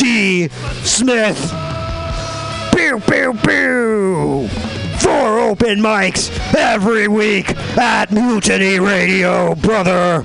D. Smith. Pew, pew, pew. Four open mics every week at Mutiny Radio, brother.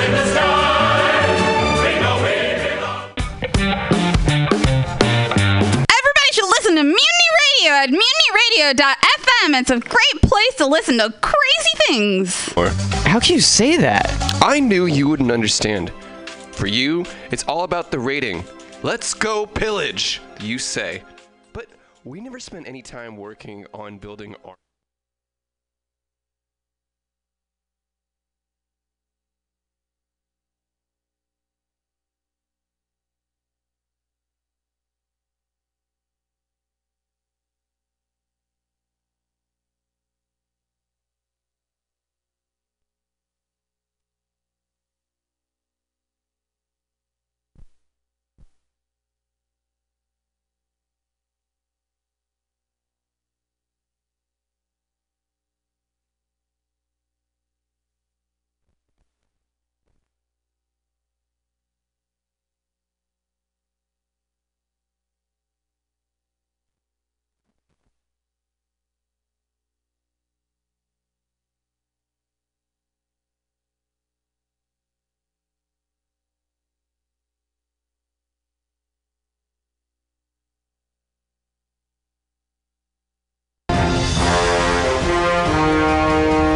To Mutiny Radio at mutinyradio.fm. It's a great place to listen to crazy things. How can you say that? I knew you wouldn't understand. For you, it's all about the rating. Let's go pillage, you say. But we never spent any time working on building our.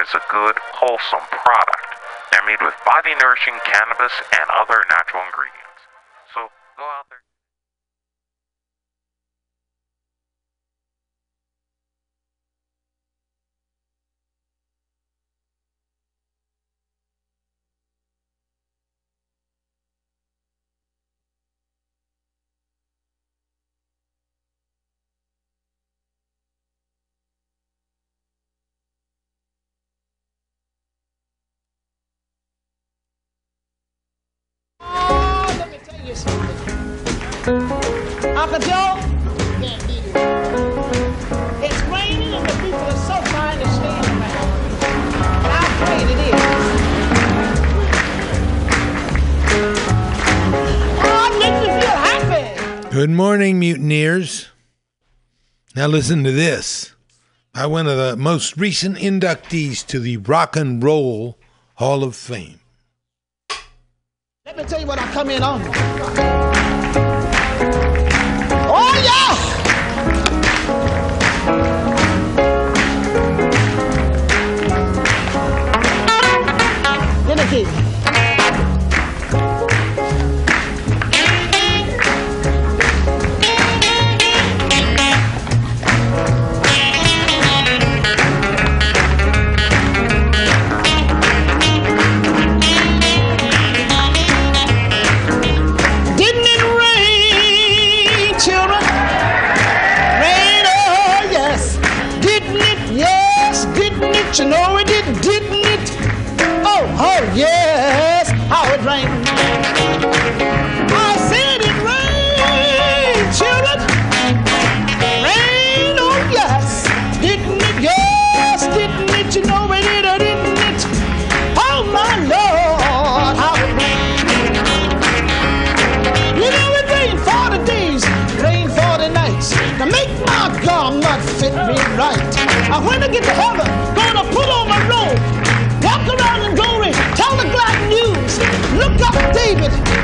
Is a good, wholesome product. They're made with body nourishing cannabis and other natural ingredients. So go out there. Uncle Joe, can't beat it. It's raining and the people are so fine to stand around. And I'm afraid it is. Oh, it makes me feel happy. Good morning, mutineers. Now listen to this. By one of the most recent inductees to the Rock and Roll Hall of Fame. Let me tell you what I come in on. Oh, yeah! Get the When I get to heaven, gonna put on my robe, walk around in glory, tell the glad news. Look up David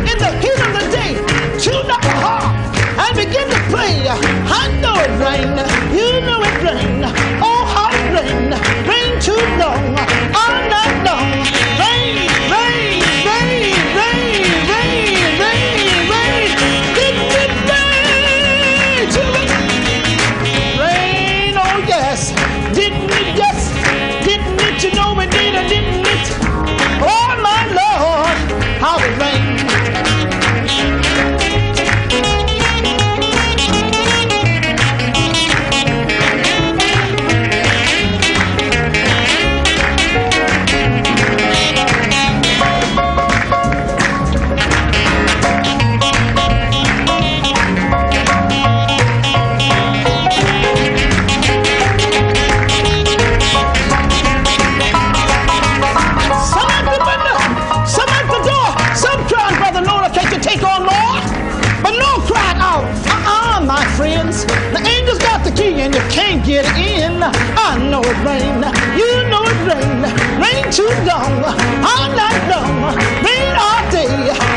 it rain, you know it rain, rain too long, all night long, rain all day,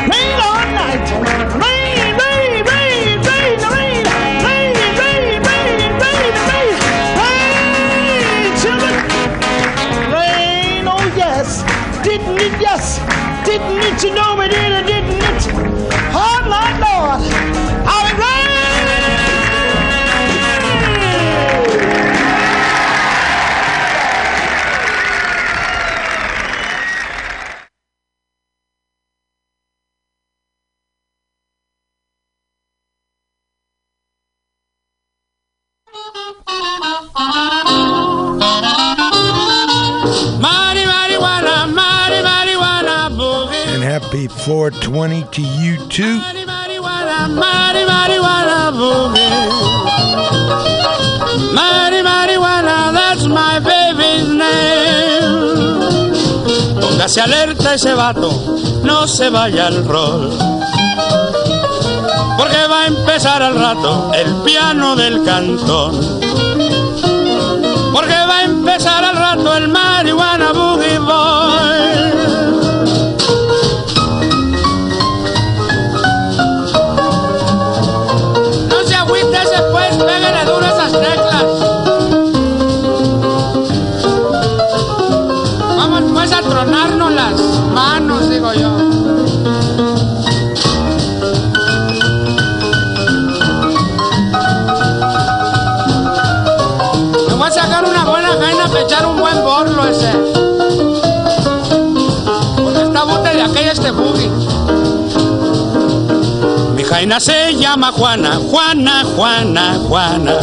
rain all night, rain, rain, rain, rain, rain, rain, rain, rain, rain, rain, rain, children, rain, oh yes, didn't it, yes, didn't it, you know it did, didn't it, oh my Lord, 420 to you too. Mighty. Mighty marijuana, that's my baby's name. Póngase alerta ese vato, no se vaya al rol. Porque va a empezar al rato el piano del cantón. Este boogie. Mi jaina se llama Juana, Juana, Juana, Juana.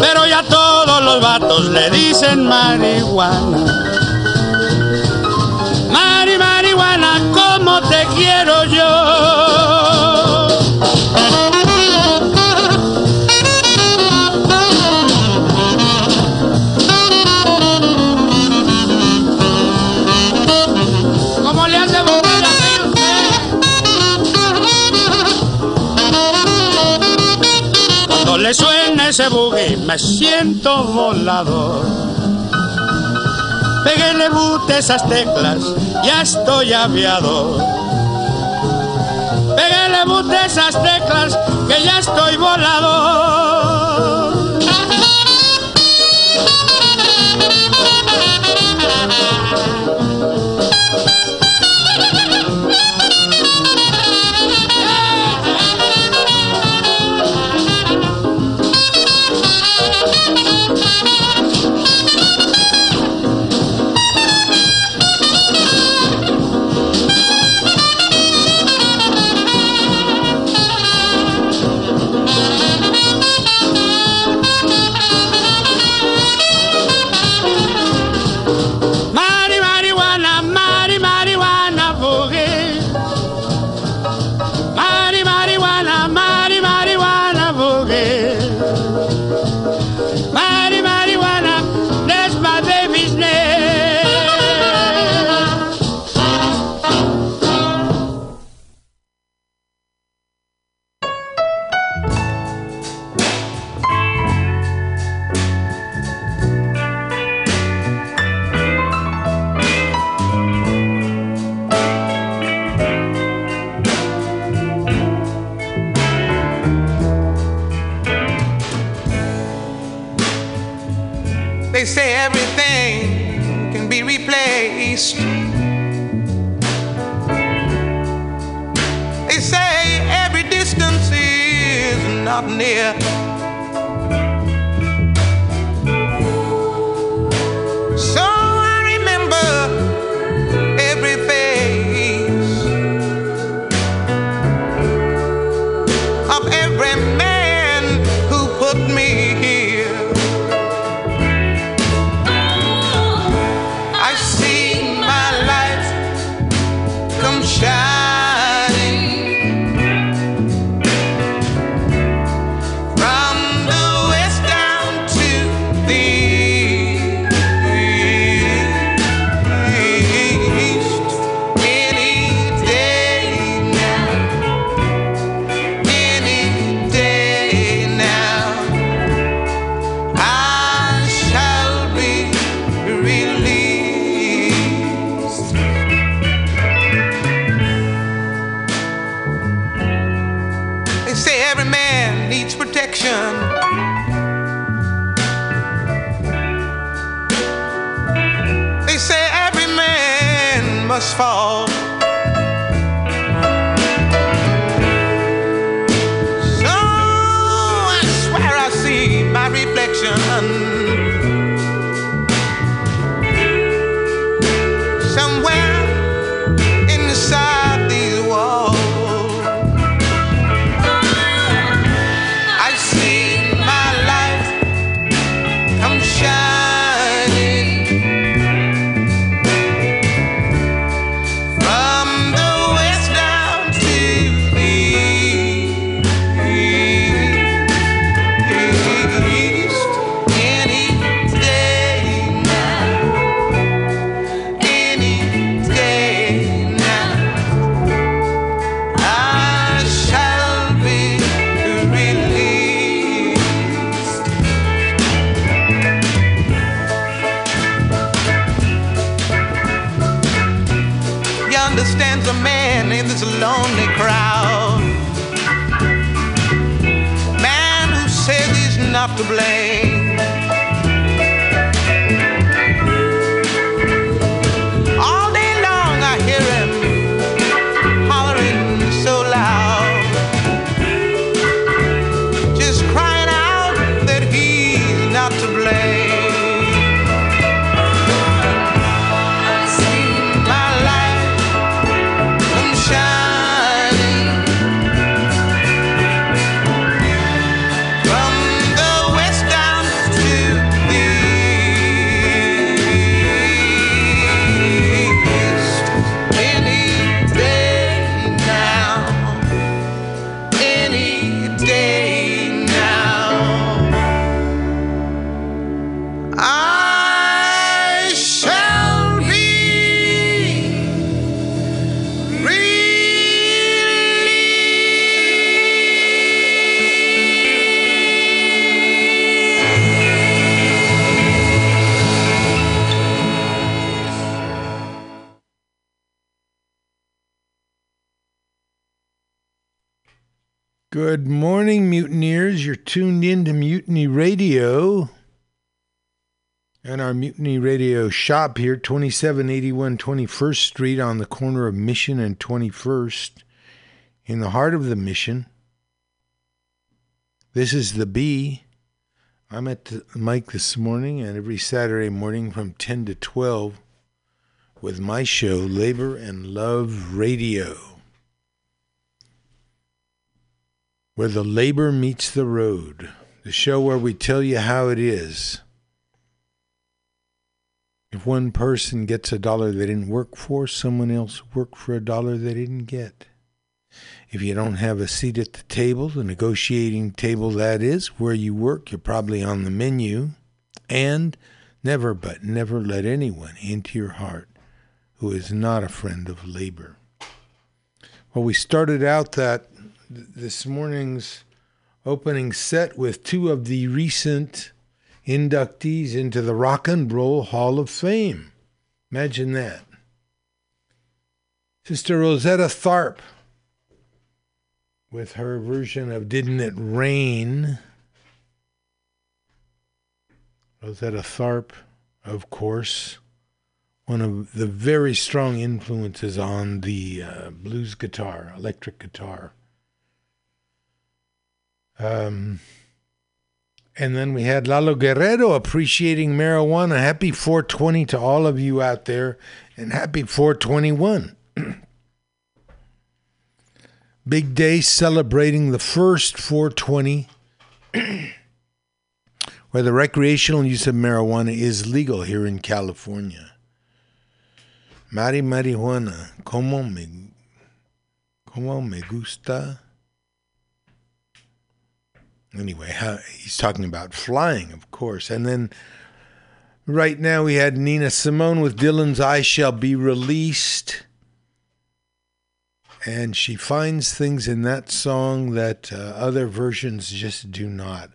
Pero ya todos los vatos le dicen marihuana. Ese boogie me siento volador. Péguele bute esas teclas, ya estoy aviador. Péguele bute esas teclas, que ya estoy volador. They say everything can be replaced. They say every distance is not near. And our Mutiny Radio shop here, 2781 21st Street on the corner of Mission and 21st in the heart of the Mission. This is the B. I'm at the mic this morning and every Saturday morning from 10 to 12 with my show, Labor and Love Radio. where the labor meets the road, the show where we tell you how it is. If one person gets a dollar they didn't work for, someone else worked for a dollar they didn't get. If you don't have a seat at the table, the negotiating table that is, where you work, you're probably on the menu. And never, but never let anyone into your heart who is not a friend of labor. Well, we started out that th- this morning's opening set with two of the recent inductees into the Rock and Roll Hall of Fame. Imagine that. Sister Rosetta Tharpe with her version of Didn't It Rain? Rosetta Tharpe, of course, one of the very strong influences on the uh, blues guitar, electric guitar. Um, and then we had Lalo Guerrero appreciating marijuana. Happy 420 to all of you out there, and happy 421. Big day celebrating the first 420 where the recreational use of marijuana is legal here in California. Mari marijuana, como me, como me gusta. Anyway, how, he's talking about flying, of course. And then right now we had Nina Simone with Dylan's I Shall Be Released. And she finds things in that song that uh, other versions just do not.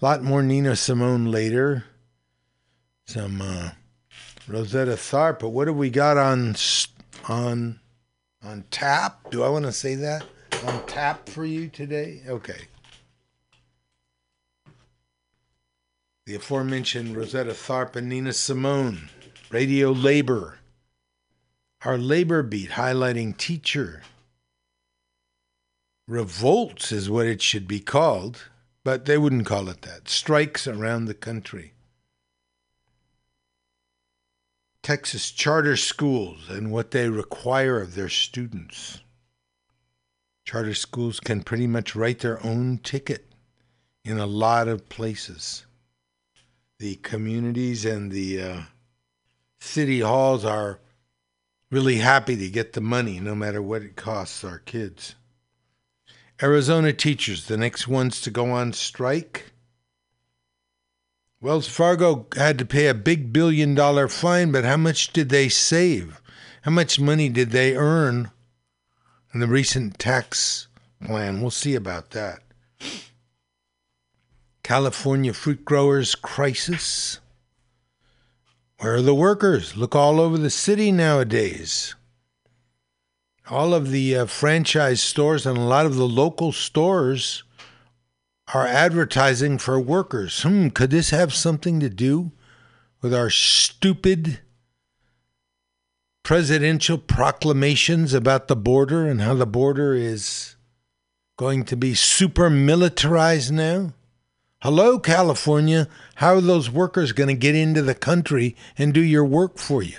A lot more Nina Simone later. Some uh, Rosetta Tharpe. But what have we got on on on tap? Do I want to say that on tap for you today? Okay. The aforementioned Rosetta Tharpe and Nina Simone, Radio Labor. Our labor beat highlighting teacher revolts is what it should be called, but they wouldn't call it that. Strikes around the country. Texas charter schools and what they require of their students. Charter schools can pretty much write their own ticket in a lot of places. The communities and the uh, city halls are really happy to get the money no matter what it costs our kids. Arizona teachers, the next ones to go on strike. Wells Fargo had to pay a big billion dollar fine, but how much did they save? How much money did they earn in the recent tax plan? We'll see about that. California fruit growers crisis. Where are the workers? Look all over the city nowadays. All of the uh, franchise stores and a lot of the local stores are advertising for workers. Hmm, could this have something to do with our stupid presidential proclamations about the border and how the border is going to be super militarized now? Hello, California. How are those workers going to get into the country and do your work for you?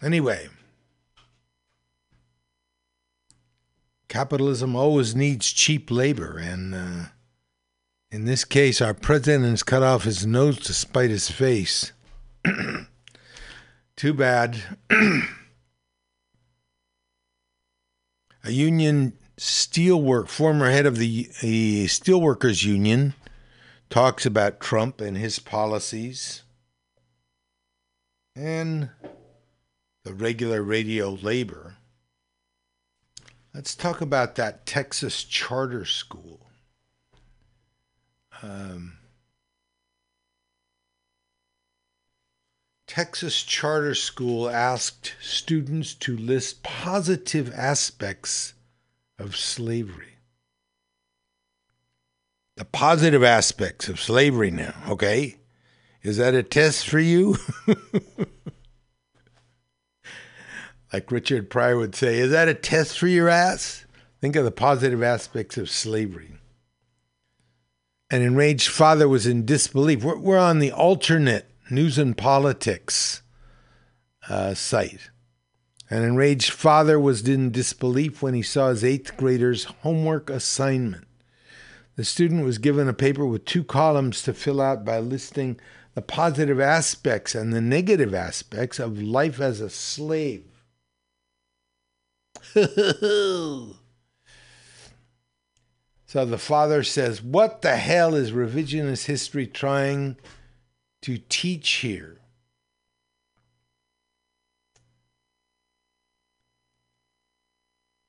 Anyway, capitalism always needs cheap labor, and uh, in this case, our president has cut off his nose to spite his face. Too bad. A union steelwork former head of the, the steelworkers union talks about Trump and his policies and the regular radio labor. Let's talk about that Texas charter school. Um, Texas Charter School asked students to list positive aspects of slavery. The positive aspects of slavery now, okay? Is that a test for you? like Richard Pryor would say, is that a test for your ass? Think of the positive aspects of slavery. An enraged father was in disbelief. We're, we're on the alternate news and politics uh, site. An enraged father was in disbelief when he saw his eighth grader's homework assignment. The student was given a paper with two columns to fill out by listing the positive aspects and the negative aspects of life as a slave. so the father says, What the hell is revisionist history trying to teach here?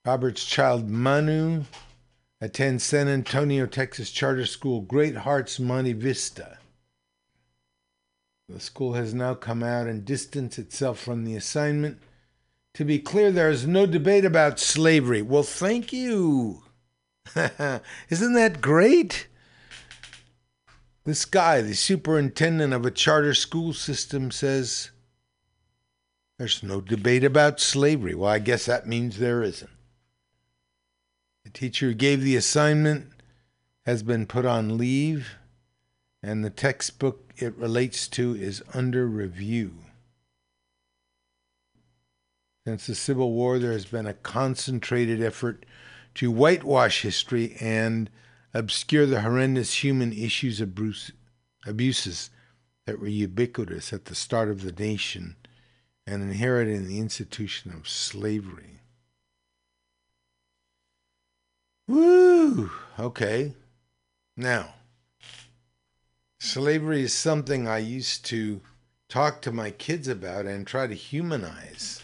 Robert's child Manu attends San Antonio, Texas charter school Great Hearts Monte Vista. The school has now come out and distanced itself from the assignment. To be clear, there is no debate about slavery. Well, thank you. Isn't that great? This guy, the superintendent of a charter school system, says there's no debate about slavery. Well, I guess that means there isn't. The teacher who gave the assignment has been put on leave, and the textbook it relates to is under review. Since the Civil War, there has been a concentrated effort to whitewash history and obscure the horrendous human issues abuse, abuses that were ubiquitous at the start of the nation and inherent in the institution of slavery. Woo! Okay. Now, slavery is something I used to talk to my kids about and try to humanize.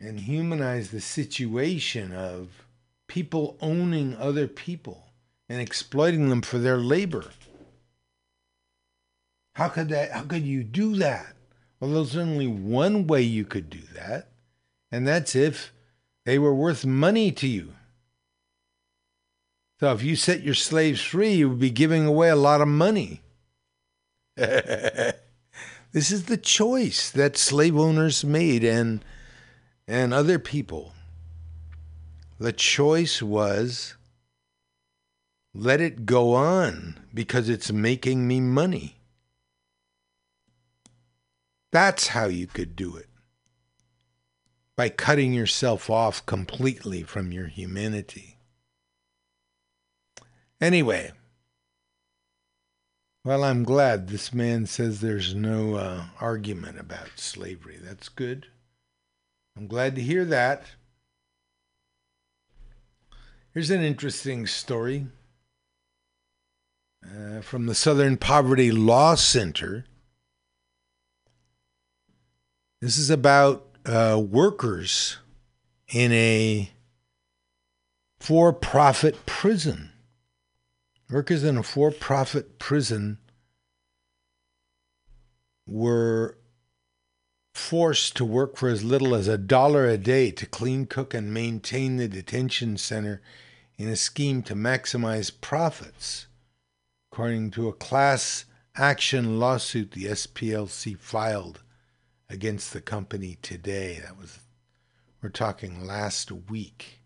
And humanize the situation of people owning other people and exploiting them for their labor. How could that how could you do that? Well, there's only one way you could do that, and that's if they were worth money to you. So if you set your slaves free, you would be giving away a lot of money. this is the choice that slave owners made and and other people. The choice was let it go on because it's making me money. That's how you could do it. By cutting yourself off completely from your humanity. Anyway, well, I'm glad this man says there's no uh, argument about slavery. That's good. I'm glad to hear that. Here's an interesting story uh, from the Southern Poverty Law Center. This is about uh, workers in a for profit prison. Workers in a for profit prison were forced to work for as little as a dollar a day to clean, cook, and maintain the detention center in a scheme to maximize profits, according to a class action lawsuit the SPLC filed against the company today. That was, we're talking last week.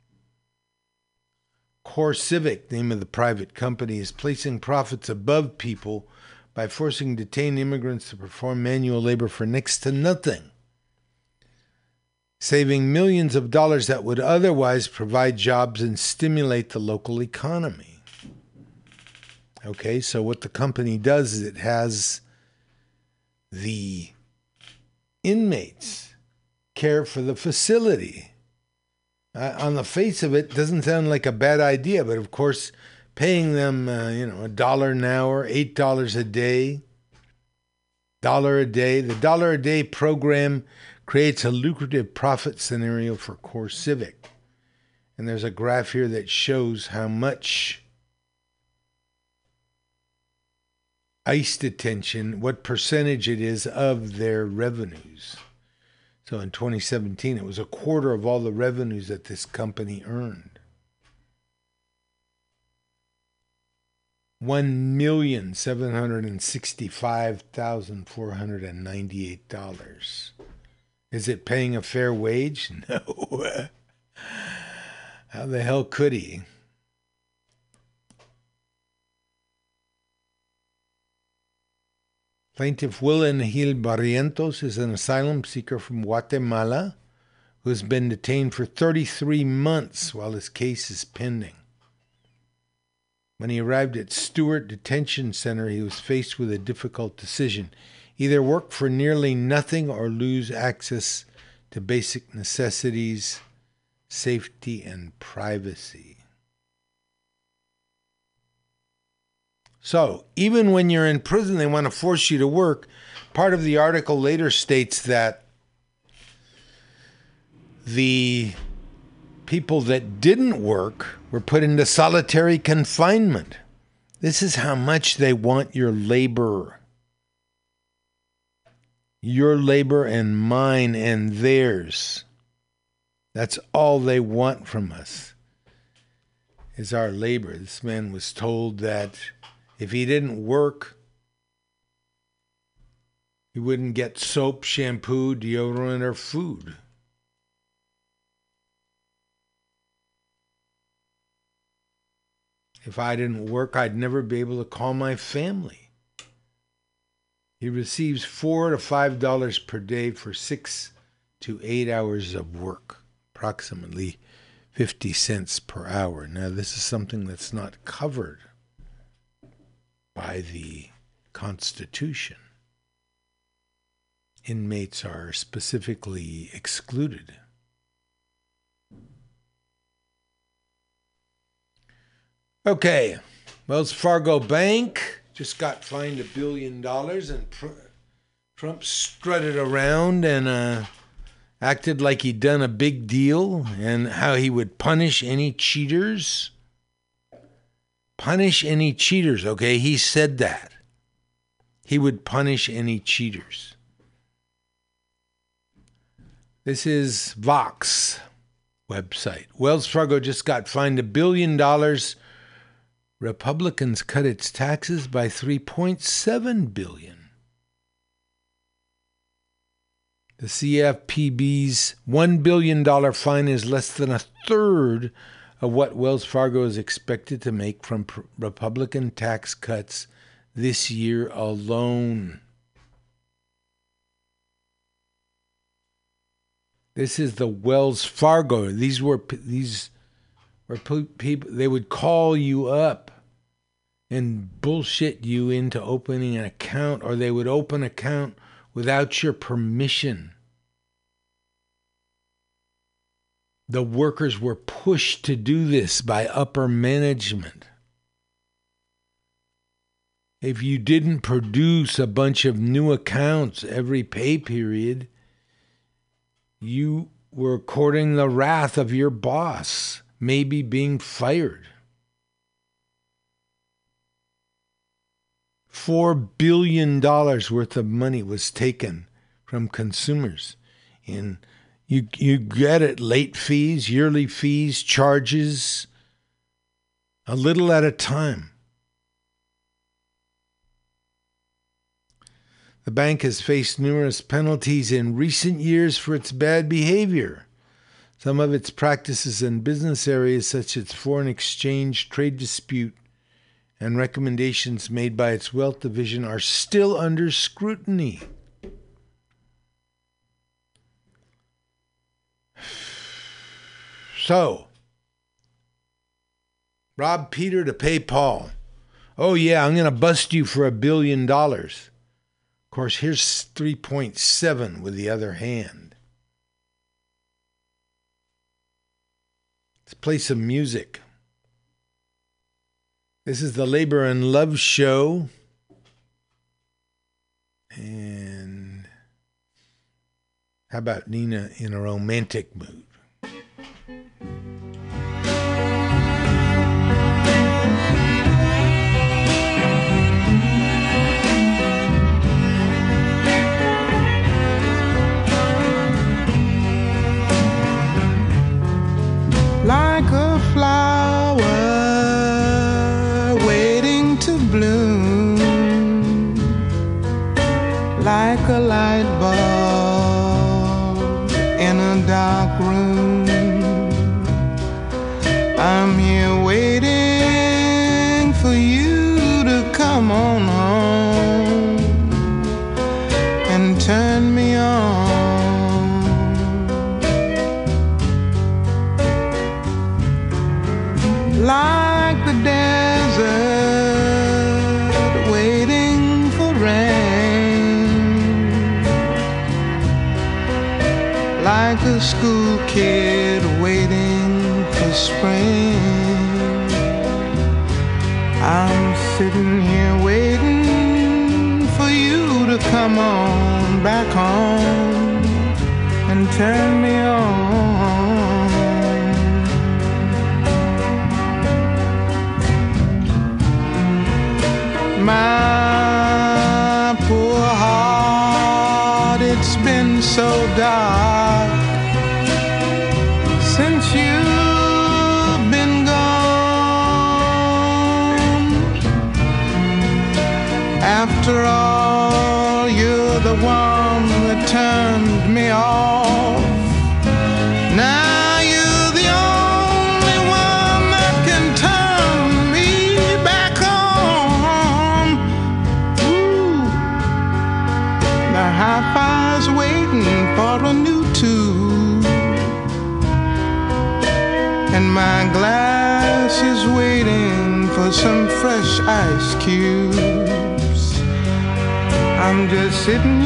CoreCivic, name of the private company, is placing profits above people by forcing detained immigrants to perform manual labor for next to nothing, saving millions of dollars that would otherwise provide jobs and stimulate the local economy. Okay, so what the company does is it has the inmates care for the facility. Uh, on the face of it, doesn't sound like a bad idea, but of course, paying them, uh, you know, a dollar an hour, eight dollars a day, dollar a day. The dollar a day program creates a lucrative profit scenario for CoreCivic. And there's a graph here that shows how much ICE detention, what percentage it is of their revenues. So in 2017, it was a quarter of all the revenues that this company earned. One million seven hundred and sixty-five thousand four hundred and ninety-eight dollars. Is it paying a fair wage? No. How the hell could he? Plaintiff Willen Gil Barrientos is an asylum seeker from Guatemala who has been detained for 33 months while his case is pending. When he arrived at Stewart Detention Center, he was faced with a difficult decision either work for nearly nothing or lose access to basic necessities, safety, and privacy. So, even when you're in prison, they want to force you to work. Part of the article later states that the people that didn't work were put into solitary confinement. This is how much they want your labor. Your labor and mine and theirs. That's all they want from us. Is our labor. This man was told that if he didn't work, he wouldn't get soap, shampoo, deodorant, or food. If I didn't work, I'd never be able to call my family. He receives four to five dollars per day for six to eight hours of work, approximately 50 cents per hour. Now, this is something that's not covered by the Constitution. Inmates are specifically excluded. Okay, Wells Fargo Bank just got fined a billion dollars, and Trump strutted around and uh, acted like he'd done a big deal and how he would punish any cheaters. Punish any cheaters, okay? He said that. He would punish any cheaters. This is Vox website. Wells Fargo just got fined a billion dollars Republicans cut its taxes by 3.7 billion. The CFPB's $1 billion fine is less than a third of what Wells Fargo is expected to make from pr- Republican tax cuts this year alone. This is the Wells Fargo. These were these were pe- people. They would call you up and bullshit you into opening an account, or they would open an account without your permission. The workers were pushed to do this by upper management. If you didn't produce a bunch of new accounts every pay period, you were courting the wrath of your boss, maybe being fired. Four billion dollars worth of money was taken from consumers in you you get it late fees, yearly fees, charges, a little at a time. The bank has faced numerous penalties in recent years for its bad behavior. Some of its practices in business areas, such as foreign exchange, trade dispute, and recommendations made by its wealth division, are still under scrutiny. So, rob Peter to pay Paul. Oh, yeah, I'm going to bust you for a billion dollars. Of course, here's 3.7 with the other hand. Let's play some music. This is the Labor and Love Show. And how about Nina in a romantic mood? Like a light bulb school sitting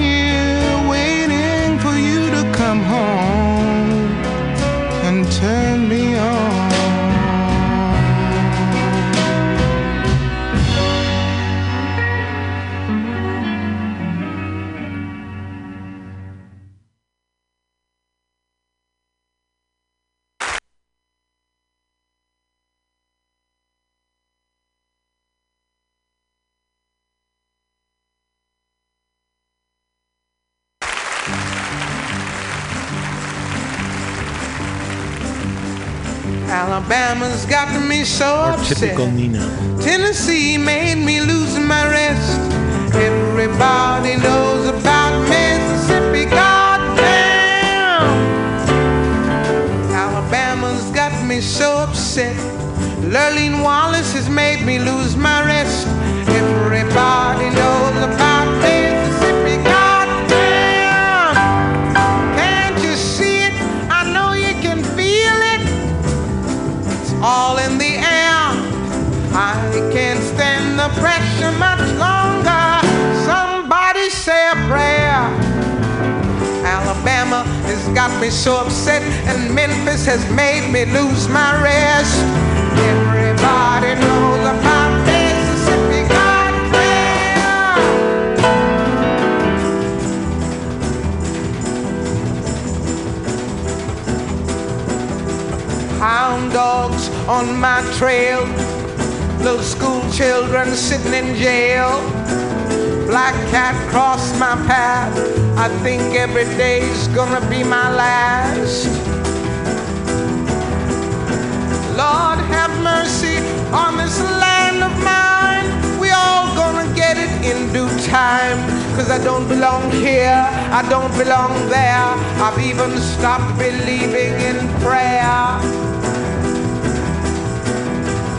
Cause I don't belong here, I don't belong there. I've even stopped believing in prayer.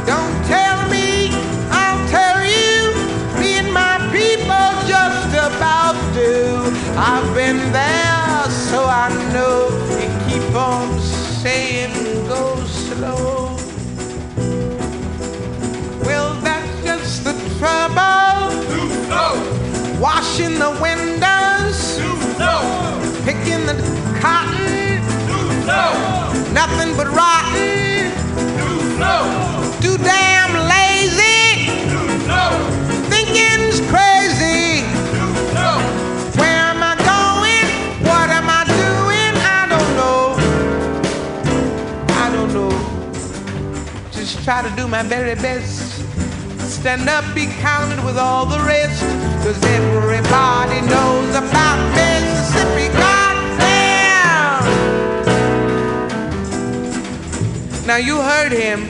Don't tell me, I'll tell you. Me and my people just about do. I've been there, so I know. You keep on saying go slow. Well, that's just the trouble. Washing the windows. Picking the cotton. Nothing but rotten. Too damn lazy. Thinking's crazy. Where am I going? What am I doing? I don't know. I don't know. Just try to do my very best. Stand up, be counted with all the rest. Cause everybody knows about Mississippi. Goddamn! Now you heard him.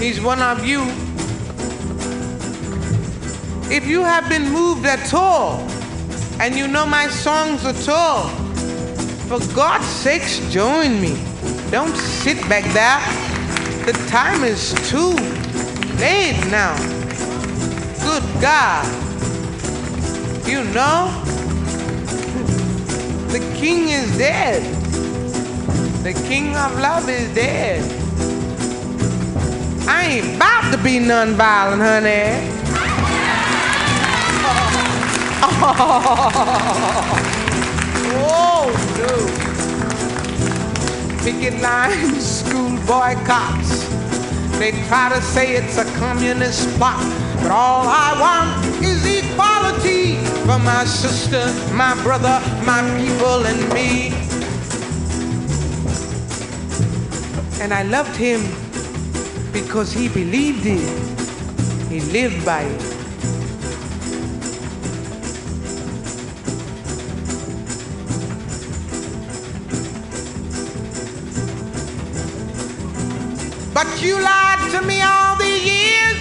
He's one of you. If you have been moved at all, and you know my songs at all, for God's sakes, join me. Don't sit back there. The time is too late now. Good God. You know, the king is dead. The king of love is dead. I ain't about to be nonviolent, honey. Oh, no. Picket lines, school boycotts. They try to say it's a communist plot, but all I want is equality for my sister, my brother, my people, and me. And I loved him because he believed it. He lived by it. But you lied to me all the years.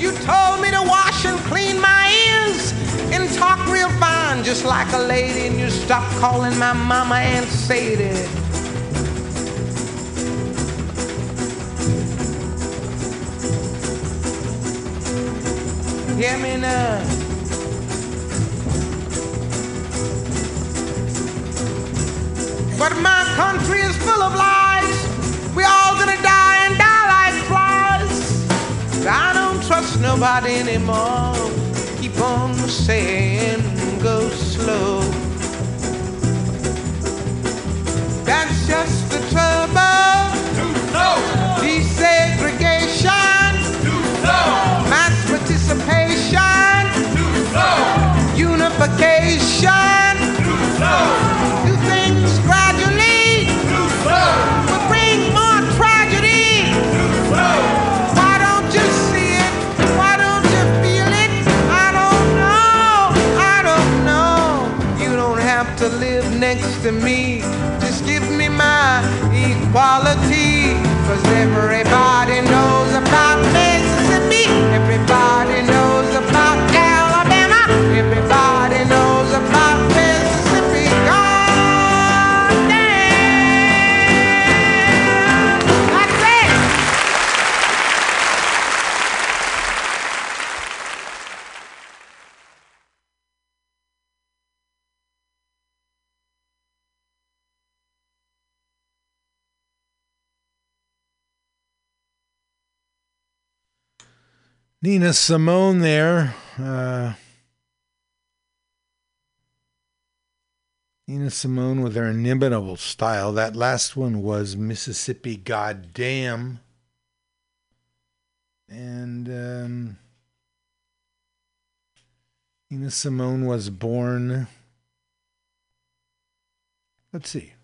You told me to wash and clean my ears and talk real fine, just like a lady. And you stopped calling my mama Aunt Sadie. Hear me now. But my country is full of lies. I don't trust nobody anymore. Keep on saying go slow. That's just the trouble. Desegregation. Mass participation. Unification. Nina Simone there. Uh, Nina Simone with her inimitable style. That last one was Mississippi Goddamn. And um, Nina Simone was born. Let's see.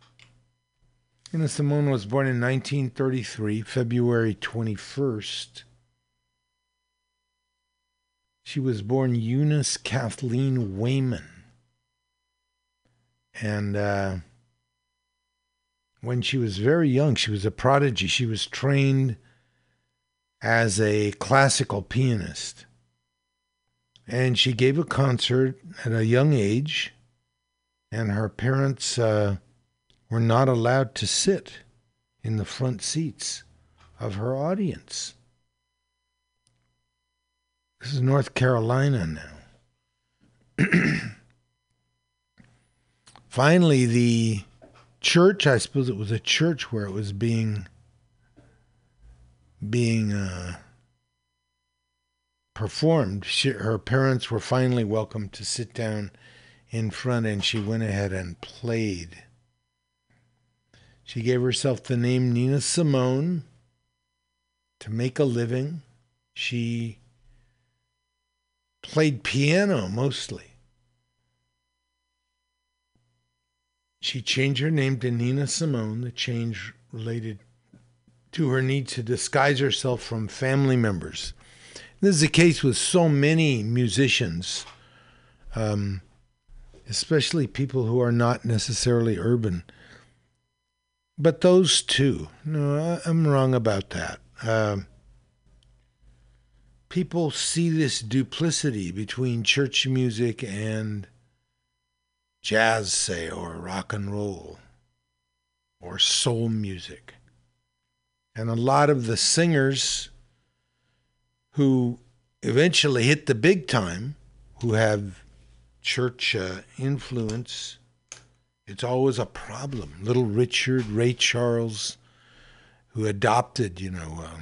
Nina Simone was born in 1933, February 21st. She was born Eunice Kathleen Waymon. And uh, when she was very young, she was a prodigy. She was trained as a classical pianist. And she gave a concert at a young age, and her parents uh, were not allowed to sit in the front seats of her audience. This is North Carolina now. Finally, the church, I suppose it was a church where it was being being uh, performed. She, her parents were finally welcome to sit down in front, and she went ahead and played. She gave herself the name Nina Simone to make a living. She played piano mostly. She changed her name to Nina Simone. The change related to her need to disguise herself from family members. This is the case with so many musicians, um, especially people who are not necessarily urban. But those two, no, I'm wrong about that. Uh, people see this duplicity between church music and jazz, say, or rock and roll, or soul music. And a lot of the singers who eventually hit the big time, who have church uh, influence, it's always a problem. Little Richard, Ray Charles, who adopted, you know, uh,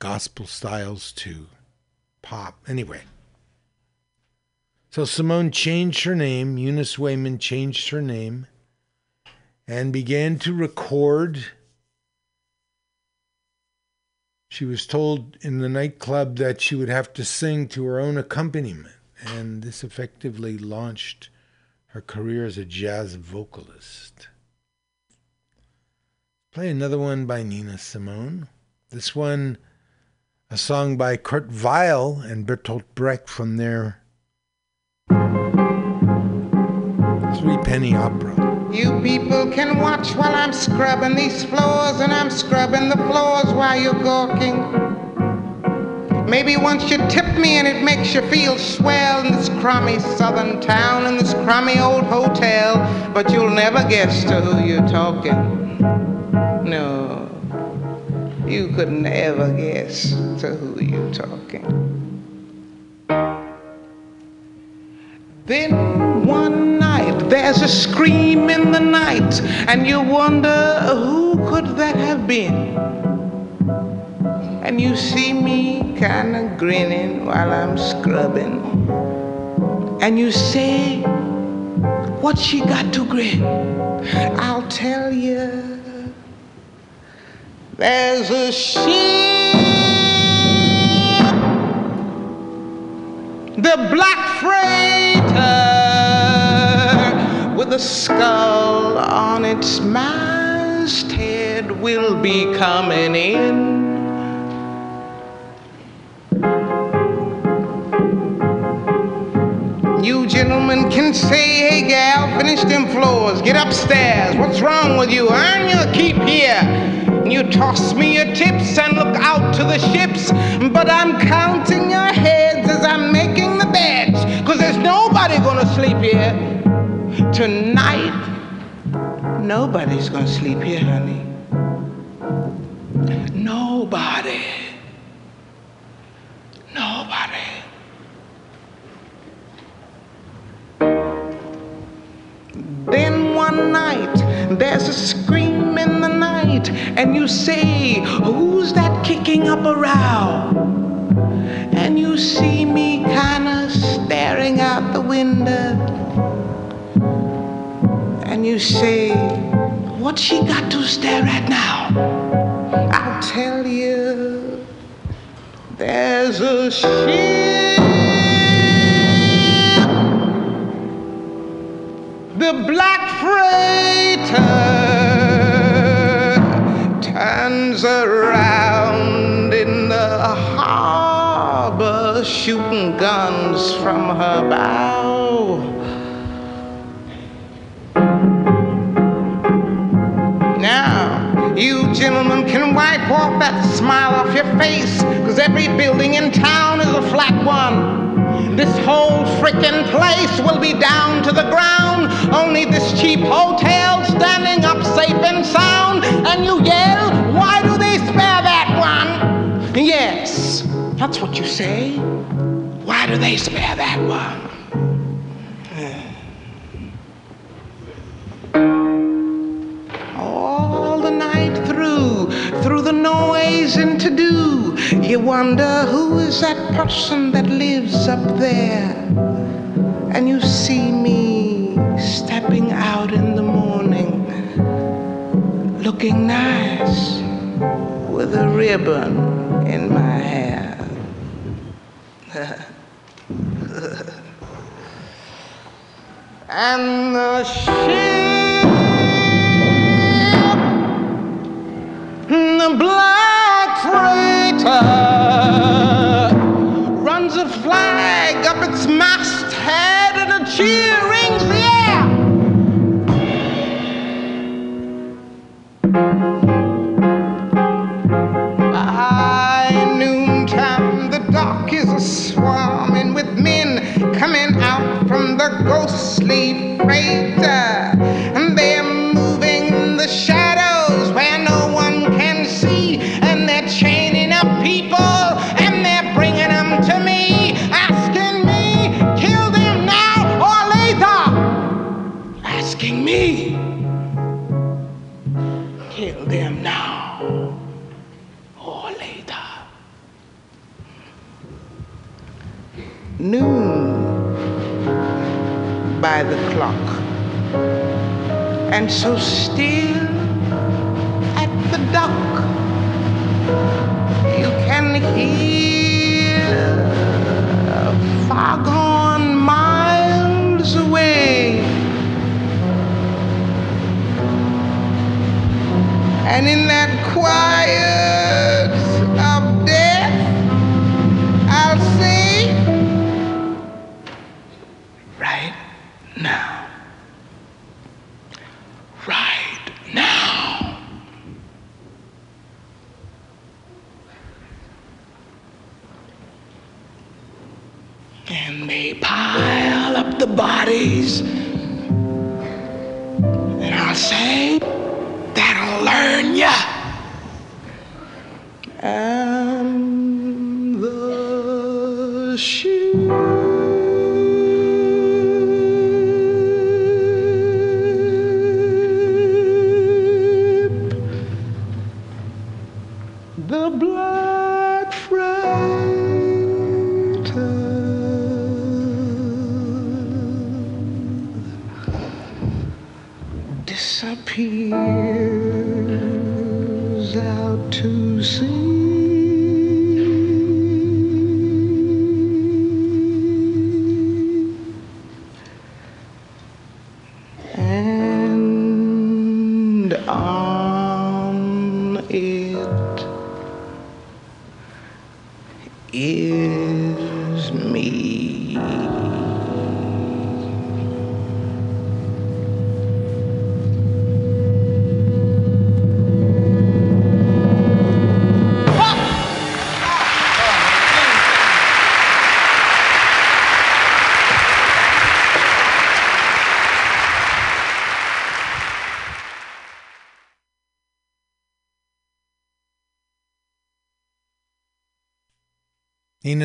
gospel styles to pop. Anyway. So Simone changed her name, Eunice Waymon changed her name, and began to record she was told in the nightclub that she would have to sing to her own accompaniment, and this effectively launched her career as a jazz vocalist. Play another one by Nina Simone. This one, a song by Kurt Weill and Bertolt Brecht from their Three Penny Opera. You people can watch while I'm scrubbing these floors, and I'm scrubbing the floors while you're gawking. Maybe once you tip me and it makes you feel swell in this crummy southern town, in this crummy old hotel, but you'll never guess to who you're talking. No, you could never guess to who you're talking. Then one night there's a scream in the night, and you wonder who could that have been? And you see me kinda grinning while I'm scrubbing. And you say, What she got to grin? I'll tell you. There's a ship, the black freighter with a skull on its masthead will be coming in. You gentlemen can say, hey gal, finish them floors, get upstairs. What's wrong with you? Earn your keep here. You toss me your tips and look out to the ships, but I'm counting your heads as I'm making the beds, cause there's nobody gonna sleep here. Tonight, nobody's gonna sleep here, honey. Nobody. Nobody. Then one night, there's a scream in the night, and you say, Who's that kicking up a row? And you see me kinda staring out the window. And you say, What's she got to stare at now? I'll tell you, there's a ship. The black freighter turns around in the harbor, shooting guns from her bow. Now, you gentlemen can wipe off that smile off your face, cause every building in town is a flat one. This whole frickin' place will be down to the ground. Only this cheap hotel standing up safe and sound. And you yell, why do they spare that one? Yes, that's what you say. Why do they spare that one? Through, the noise and to do, you wonder who is that person that lives up there. And you see me stepping out in the morning, looking nice with a ribbon in my hair. and the ship, the black freighter, runs a flag up its masthead and a cheer rings the air. By noontime, the dock is a swarming with men coming out from the ghostly freighter.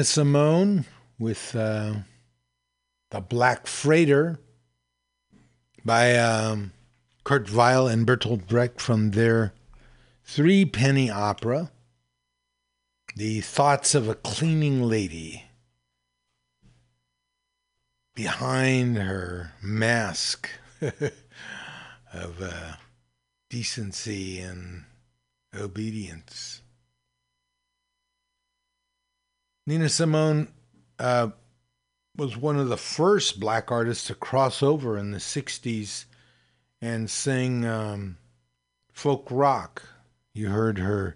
Nina Simone with uh, The Black Freighter by um, Kurt Weill and Bertolt Brecht from their three penny opera, The Thoughts of a Cleaning Lady. behind her mask of uh, decency and obedience. Nina Simone uh, was one of the first black artists to cross over in the 60s and sing um, folk rock. You heard her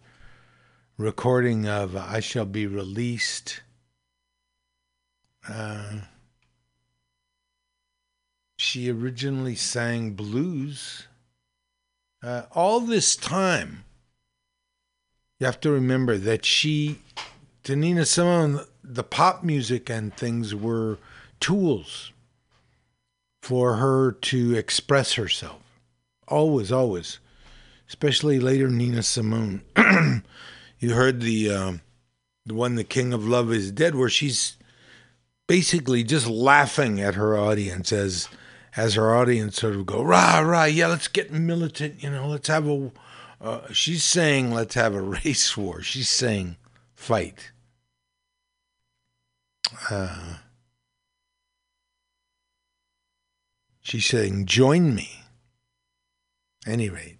recording of I Shall Be Released. Uh, she originally sang blues. Uh, all this time, you have to remember that she, to Nina Simone, the pop music and things were tools for her to express herself. Always, always. Especially later, Nina Simone. you heard the um, the one, "The King of Love Is Dead," where she's basically just laughing at her audience as as her audience sort of go rah rah yeah let's get militant you know let's have a uh, she's saying let's have a race war she's saying fight uh, she's saying join me. Any rate.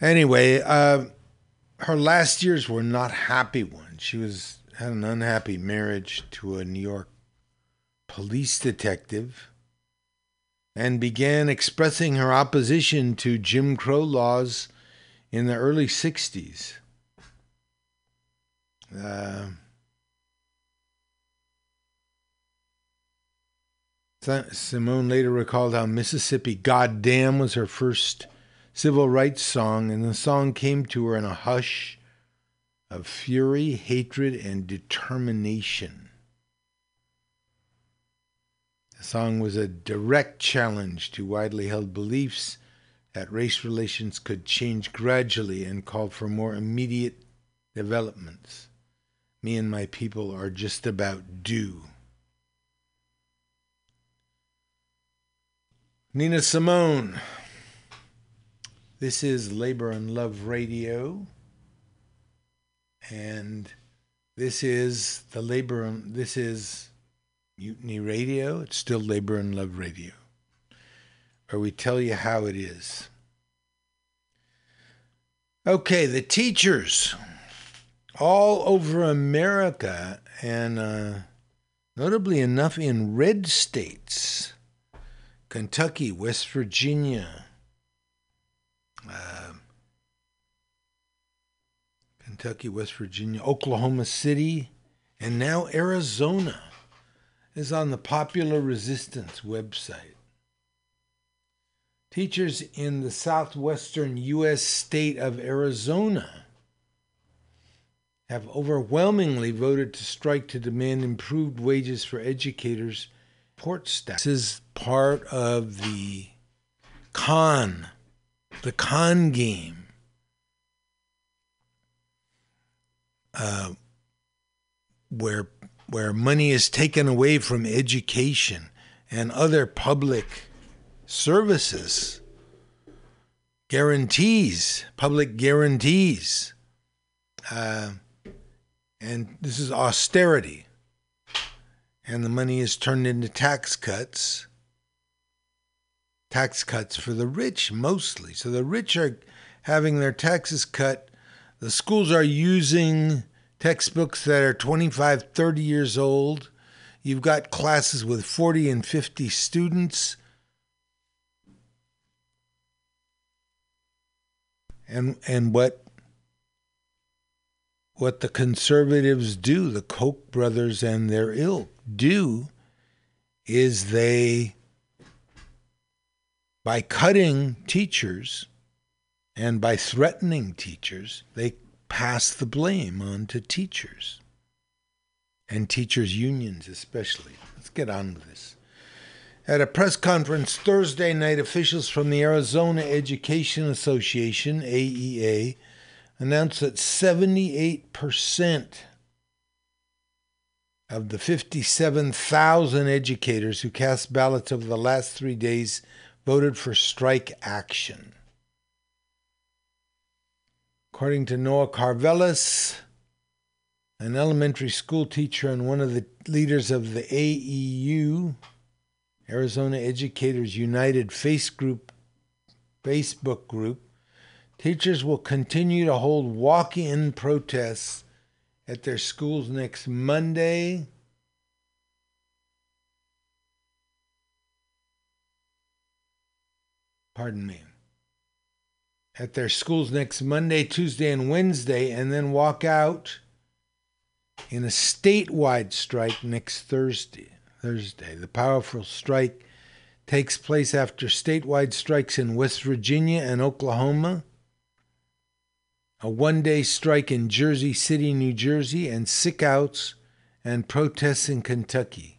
Anyway uh, her last years were not happy ones. She was had an unhappy marriage to a new york police detective and began expressing her opposition to Jim Crow laws in the early 60s. Uh, Simone later recalled how Mississippi Goddamn was her first civil rights song, and the song came to her in a hush of fury, hatred, and determination. The song was a direct challenge to widely held beliefs that race relations could change gradually and called for more immediate developments. Me and my people are just about due. Nina Simone. This is Labor and Love Radio. And this is the labor and this is Mutiny Radio. It's still Labor and Love Radio, where we tell you how it is. Okay, the teachers all over America, and uh, notably enough in red states Kentucky, West Virginia, uh, Kentucky, West Virginia, Oklahoma City, and now Arizona is on the Popular Resistance website. Teachers in the southwestern U.S. state of Arizona have overwhelmingly voted to strike to demand improved wages for educators. Port staff. This is part of the con, the con game. Uh, where where money is taken away from education and other public services, guarantees, public guarantees. Uh, and this is austerity. And the money is turned into tax cuts. Tax cuts for the rich mostly. So the rich are having their taxes cut. The schools are using textbooks that are 25, 30 years old. You've got classes with 40 and 50 students. And and what what the conservatives do, the Koch brothers and their ilk do is they by cutting teachers and by threatening teachers, they pass the blame on to teachers and teachers' unions, especially. Let's get on with this. At a press conference Thursday night, officials from the Arizona Education Association, AEA, announced that 78% of the 57,000 educators who cast ballots over the last three days voted for strike action. According to Noah Karvelis, an elementary school teacher and one of the leaders of the AEU, Arizona Educators United Face Group, Facebook group, teachers will continue to hold walk-in protests at their schools next Monday. Pardon me. At their schools next Monday, Tuesday, and Wednesday, and then walk out in a statewide strike next Thursday. Thursday. The powerful strike takes place after statewide strikes in West Virginia and Oklahoma, a one day strike in Jersey City, New Jersey, and sick outs and protests in Kentucky.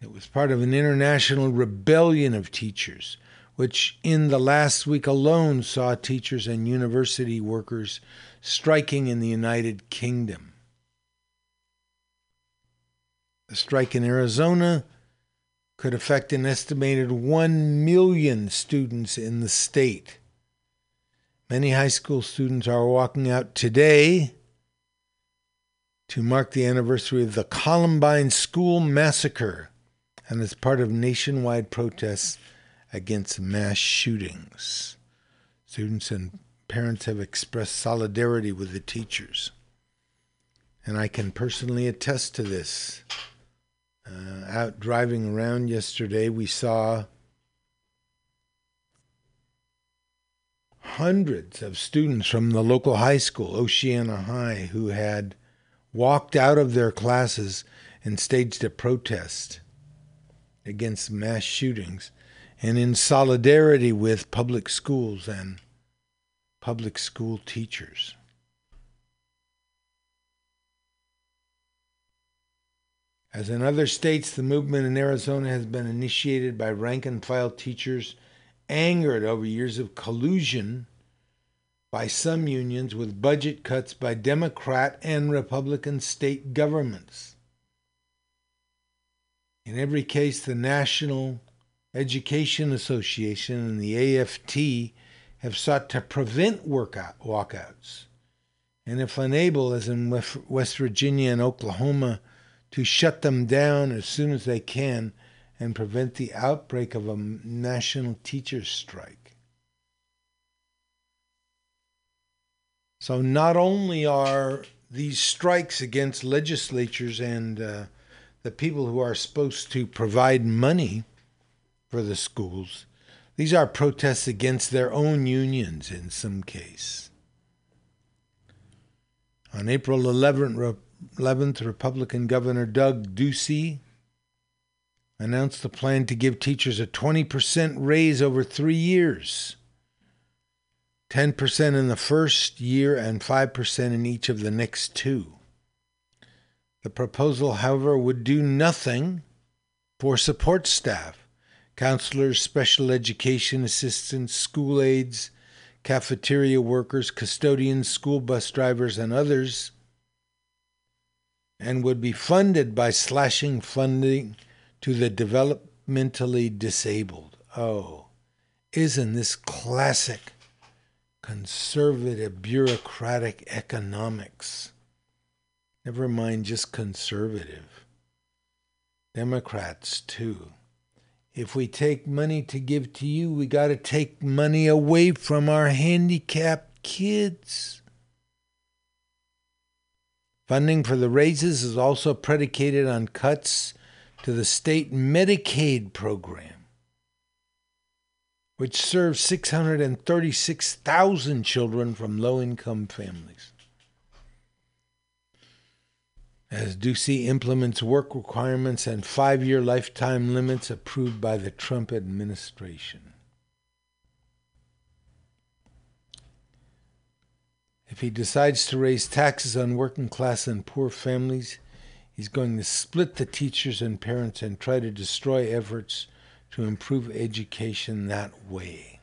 It was part of an international rebellion of teachers, which in the last week alone saw teachers and university workers striking in the United Kingdom. The strike in Arizona could affect an estimated 1 million students in the state. Many high school students are walking out today to mark the anniversary of the Columbine School Massacre and as part of nationwide protests against mass shootings. Students and parents have expressed solidarity with the teachers. And I can personally attest to this. Uh, out driving around yesterday, we saw hundreds of students from the local high school, Oceana High, who had walked out of their classes and staged a protest against mass shootings and in solidarity with public schools and public school teachers. As in other states, the movement in Arizona has been initiated by rank and file teachers angered over years of collusion by some unions with budget cuts by Democrat and Republican state governments. In every case, the National Education Association and the AFT have sought to prevent workout, walkouts, and if unable, as in West Virginia and Oklahoma, to shut them down as soon as they can and prevent the outbreak of a national teachers' strike. So, not only are these strikes against legislatures and uh, the people who are supposed to provide money for the schools, these are protests against their own unions in some case. On April 11th, 11th Republican Governor Doug Ducey announced the plan to give teachers a 20% raise over three years 10% in the first year and 5% in each of the next two. The proposal, however, would do nothing for support staff, counselors, special education assistants, school aides, cafeteria workers, custodians, school bus drivers, and others, and would be funded by slashing funding to the developmentally disabled. Oh, isn't this classic conservative bureaucratic economics? Never mind just conservative. Democrats, too. If we take money to give to you, we got to take money away from our handicapped kids. Funding for the raises is also predicated on cuts to the state Medicaid program, which serves 636,000 children from low income families. As Ducey implements work requirements and five year lifetime limits approved by the Trump administration. If he decides to raise taxes on working class and poor families, He's going to split the teachers and parents and try to destroy efforts to improve education that way.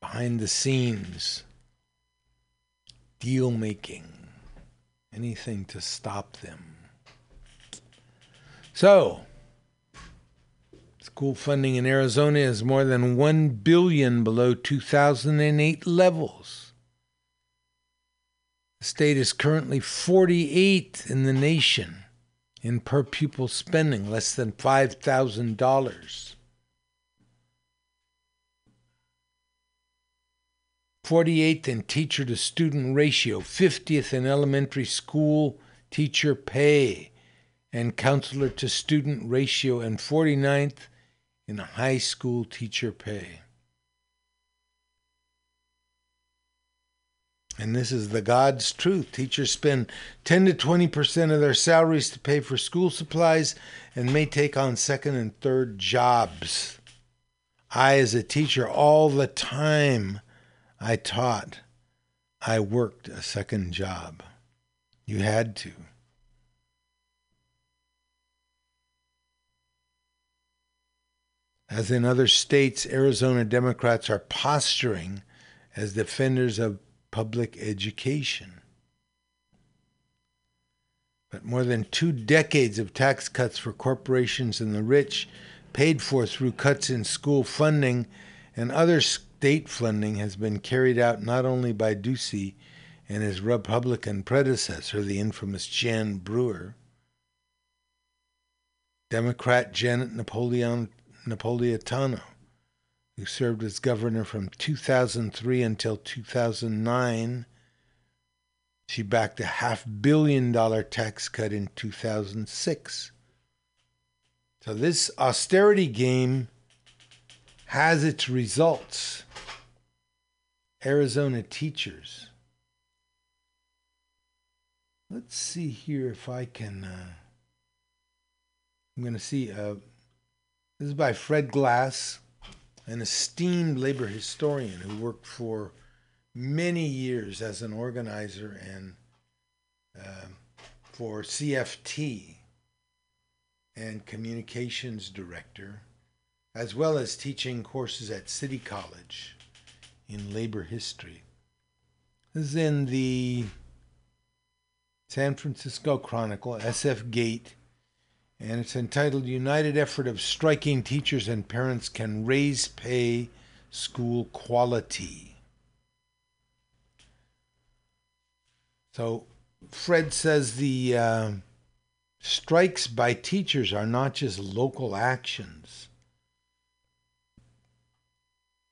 Behind the scenes, deal making, anything to stop them. So, school funding in Arizona is more than 1 billion below 2008 levels. State is currently 48th in the nation in per pupil spending, less than $5,000. 48th in teacher to student ratio, 50th in elementary school teacher pay and counselor to student ratio, and 49th in high school teacher pay. And this is the God's truth. Teachers spend 10 to 20% of their salaries to pay for school supplies and may take on second and third jobs. I, as a teacher, all the time I taught, I worked a second job. You had to. As in other states, Arizona Democrats are posturing as defenders of public education. But more than two decades of tax cuts for corporations and the rich, paid for through cuts in school funding and other state funding, has been carried out not only by Ducey and his Republican predecessor, the infamous Jan Brewer, Democrat Janet Napoleon, Napolitano, who served as governor from 2003 until 2009. She backed a half billion dollar tax cut in 2006. So this austerity game has its results. Arizona teachers. Let's see here if I can. Uh, I'm going to see. Uh, this is by Fred Glass, an esteemed labor historian who worked for many years as an organizer and uh, for CFT and communications director, as well as teaching courses at City College in labor history. This is in the San Francisco Chronicle, SF Gate, and it's entitled United Effort of Striking Teachers and Parents Can Raise Pay School Quality. So Fred says the uh, strikes by teachers are not just local actions,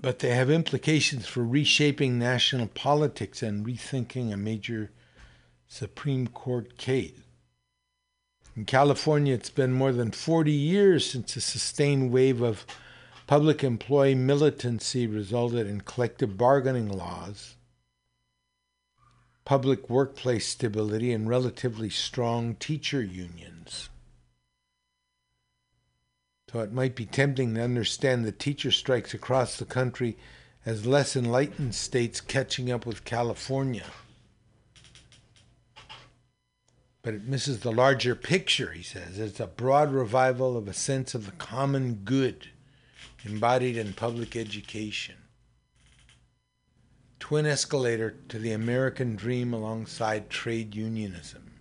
but they have implications for reshaping national politics and rethinking a major Supreme Court case. In California, it's been more than 40 years since a sustained wave of public employee militancy resulted in collective bargaining laws, public workplace stability, and relatively strong teacher unions. So it might be tempting to understand the teacher strikes across the country as less enlightened states catching up with California but it misses the larger picture, he says. It's a broad revival of a sense of the common good embodied in public education. Twin escalator to the American dream alongside trade unionism.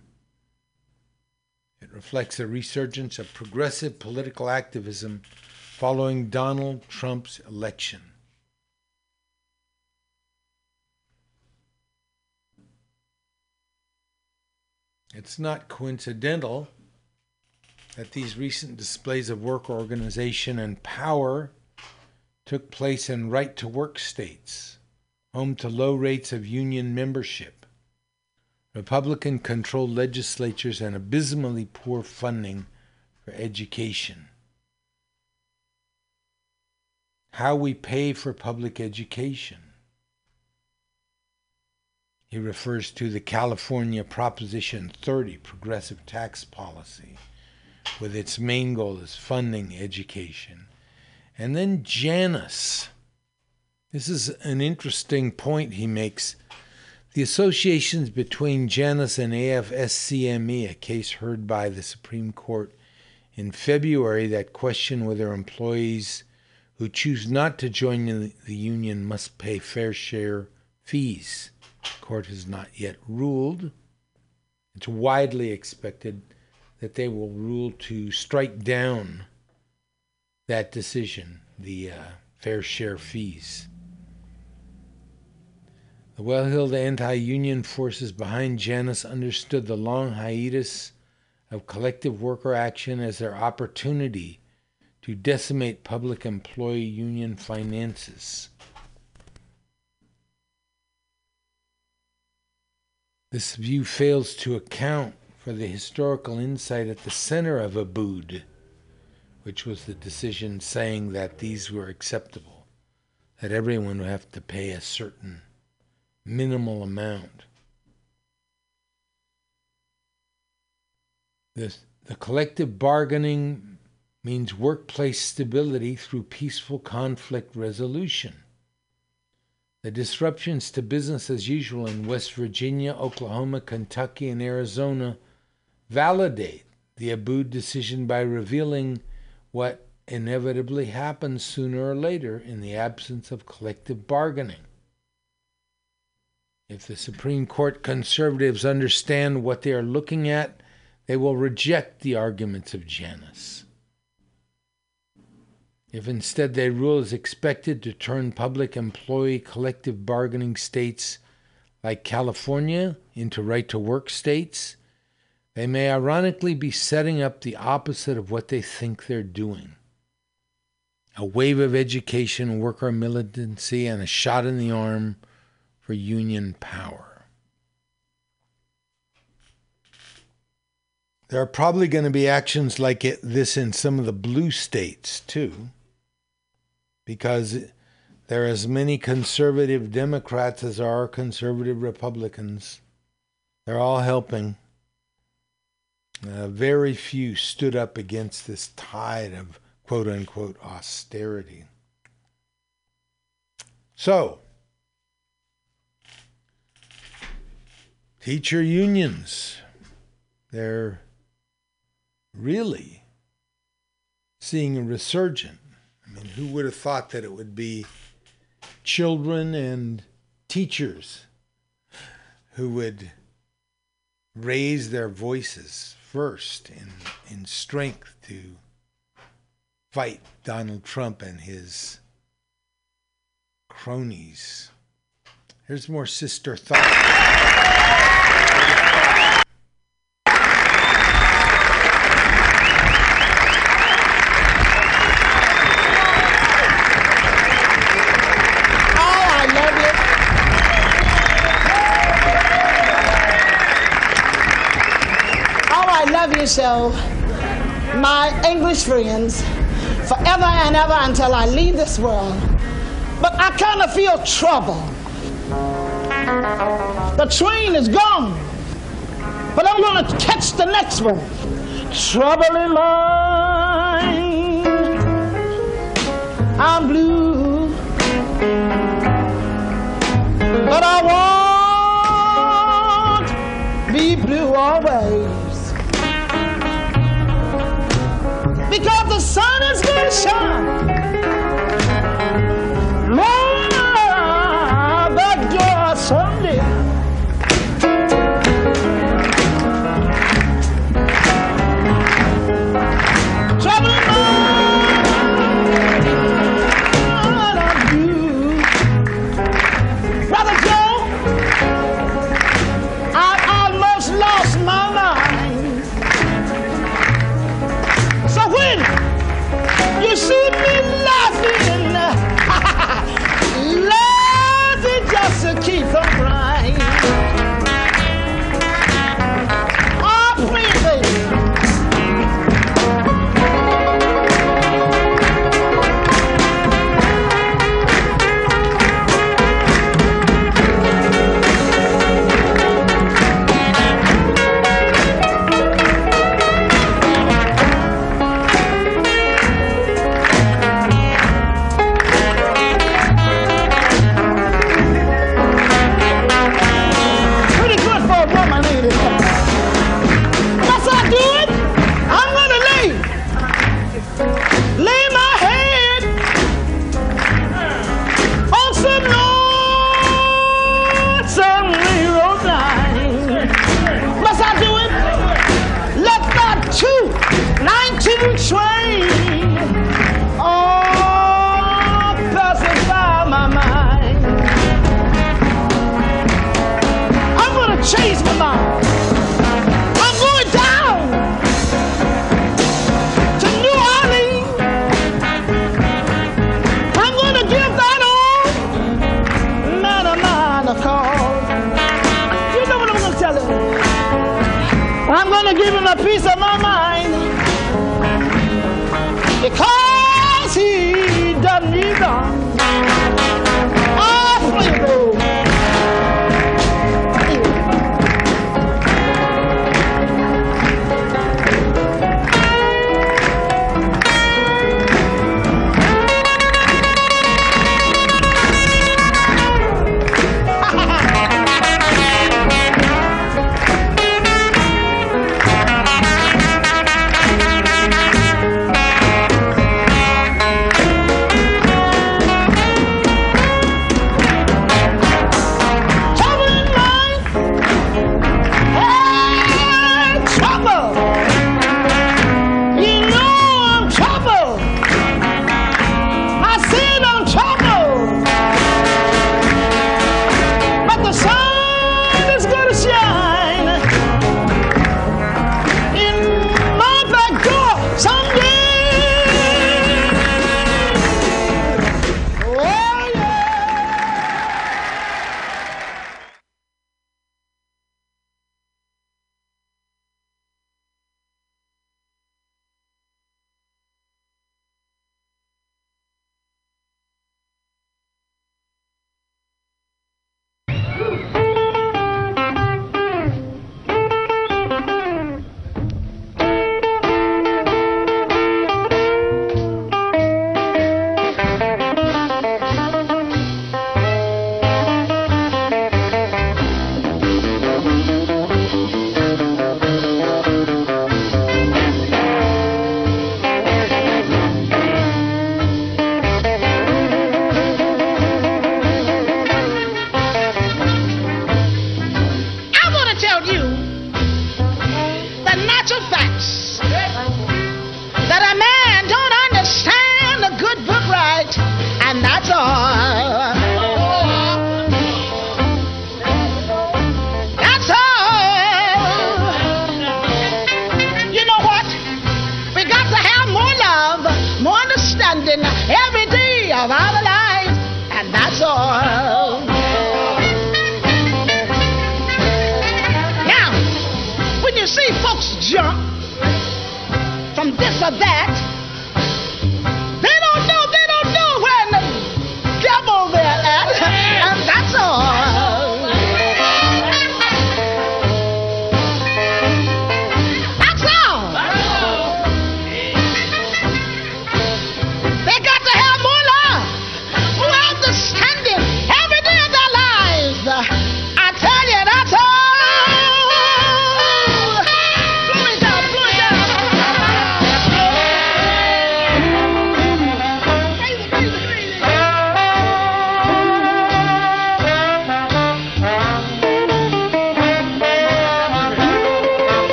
It reflects a resurgence of progressive political activism following Donald Trump's election. It's not coincidental that these recent displays of work organization and power took place in right to work states, home to low rates of union membership, Republican controlled legislatures, and abysmally poor funding for education. How we pay for public education. He refers to the California Proposition 30 progressive tax policy, with its main goal is funding education. And then Janus. This is an interesting point he makes. The associations between Janus and AFSCME, a case heard by the Supreme Court in February that questioned whether employees who choose not to join the union must pay fair share fees. Court has not yet ruled. It's widely expected that they will rule to strike down that decision, the uh, fair share fees. The well heeled anti union forces behind Janus understood the long hiatus of collective worker action as their opportunity to decimate public employee union finances. This view fails to account for the historical insight at the center of Abood, which was the decision saying that these were acceptable, that everyone would have to pay a certain minimal amount. The, the collective bargaining means workplace stability through peaceful conflict resolution. The disruptions to business as usual in West Virginia, Oklahoma, Kentucky, and Arizona validate the Abood decision by revealing what inevitably happens sooner or later in the absence of collective bargaining. If the Supreme Court conservatives understand what they are looking at, they will reject the arguments of Janus. If instead they rule is expected to turn public employee collective bargaining states like California into right to work states, they may ironically be setting up the opposite of what they think they're doing. A wave of education, worker militancy, and a shot in the arm for union power. There are probably going to be actions like it, this in some of the blue states too, because there are as many conservative Democrats as there are conservative Republicans. They're all helping. Uh, very few stood up against this tide of quote unquote austerity. So, teacher unions, they're really seeing a resurgence. Mean, who would have thought that it would be children and teachers who would raise their voices first in, in strength to fight Donald Trump and his cronies. Here's more sister thought. You so. My English friends, forever and ever until I leave this world. But I kind of feel trouble. The train is gone, but I'm going to catch the next one. Trouble in mind. I'm blue. Sun is to shine.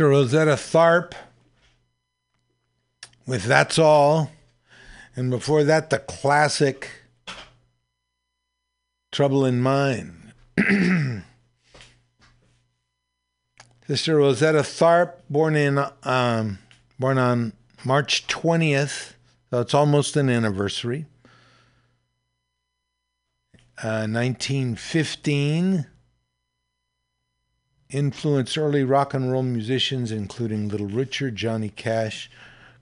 Sister Rosetta Tharpe with That's All. And before that, the classic Trouble in Mind. Sister Rosetta Tharpe, born in um, born on March 20th, so it's almost an anniversary. Uh, 1915 influenced early rock and roll musicians, including Little Richard, Johnny Cash,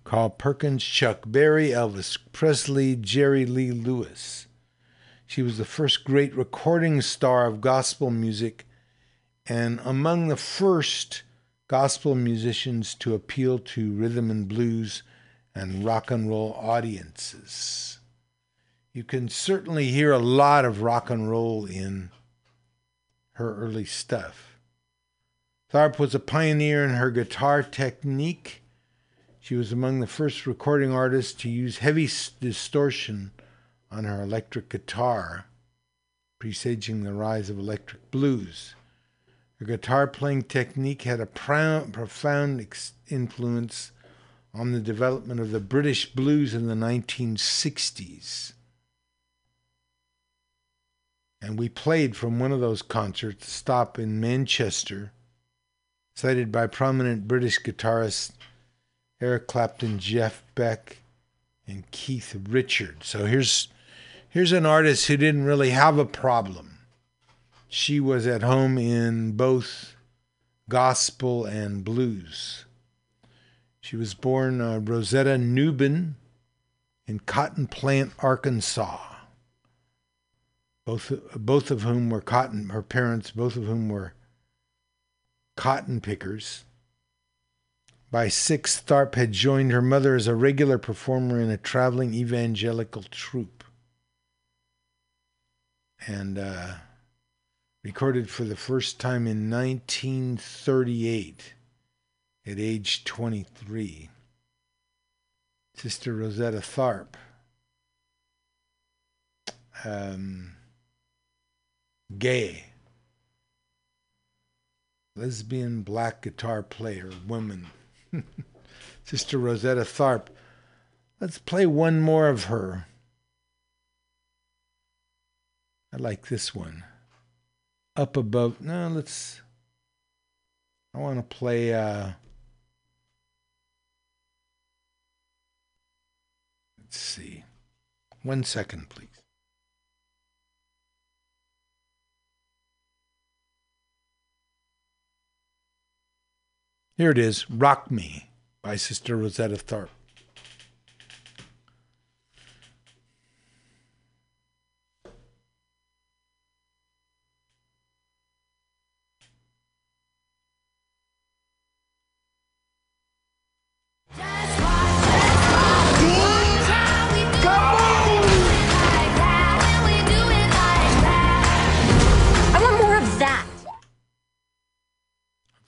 Carl Perkins, Chuck Berry, Elvis Presley, Jerry Lee Lewis. She was the first great recording star of gospel music and among the first gospel musicians to appeal to rhythm and blues and rock and roll audiences. You can certainly hear a lot of rock and roll in her early stuff. Tharpe was a pioneer in her guitar technique. She was among the first recording artists to use heavy distortion on her electric guitar, presaging the rise of electric blues. Her guitar playing technique had a profound influence on the development of the British blues in the 1960s. And we played from one of those concerts, stop in Manchester, cited by prominent British guitarists Eric Clapton, Jeff Beck, and Keith Richards. So here's here's an artist who didn't really have a problem. She was at home in both gospel and blues. She was born uh, Rosetta Nubin in Cotton Plant, Arkansas. Both both of whom were cotton. Her parents, both of whom were cotton pickers. By six, Tharpe had joined her mother as a regular performer in a traveling evangelical troupe. And uh, recorded for the first time in 1938 at age 23. Sister Rosetta Tharpe. Um, gay. Lesbian black guitar player, woman. Sister Rosetta Tharpe. Let's play one more of her. I like this one. Up above. No, let's. I want to play. Uh, let's see. One second, please. Here it is Rock Me by Sister Rosetta Tharpe.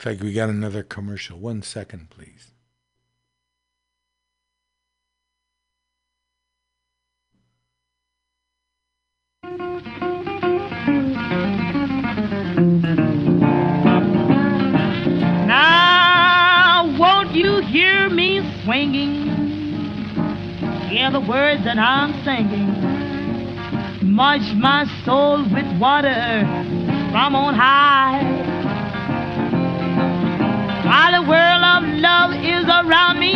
Fact, we got another commercial. One second, please. Now, won't you hear me swinging? Hear the words that I'm singing. Much my soul with water from on high. While the world of love is around me,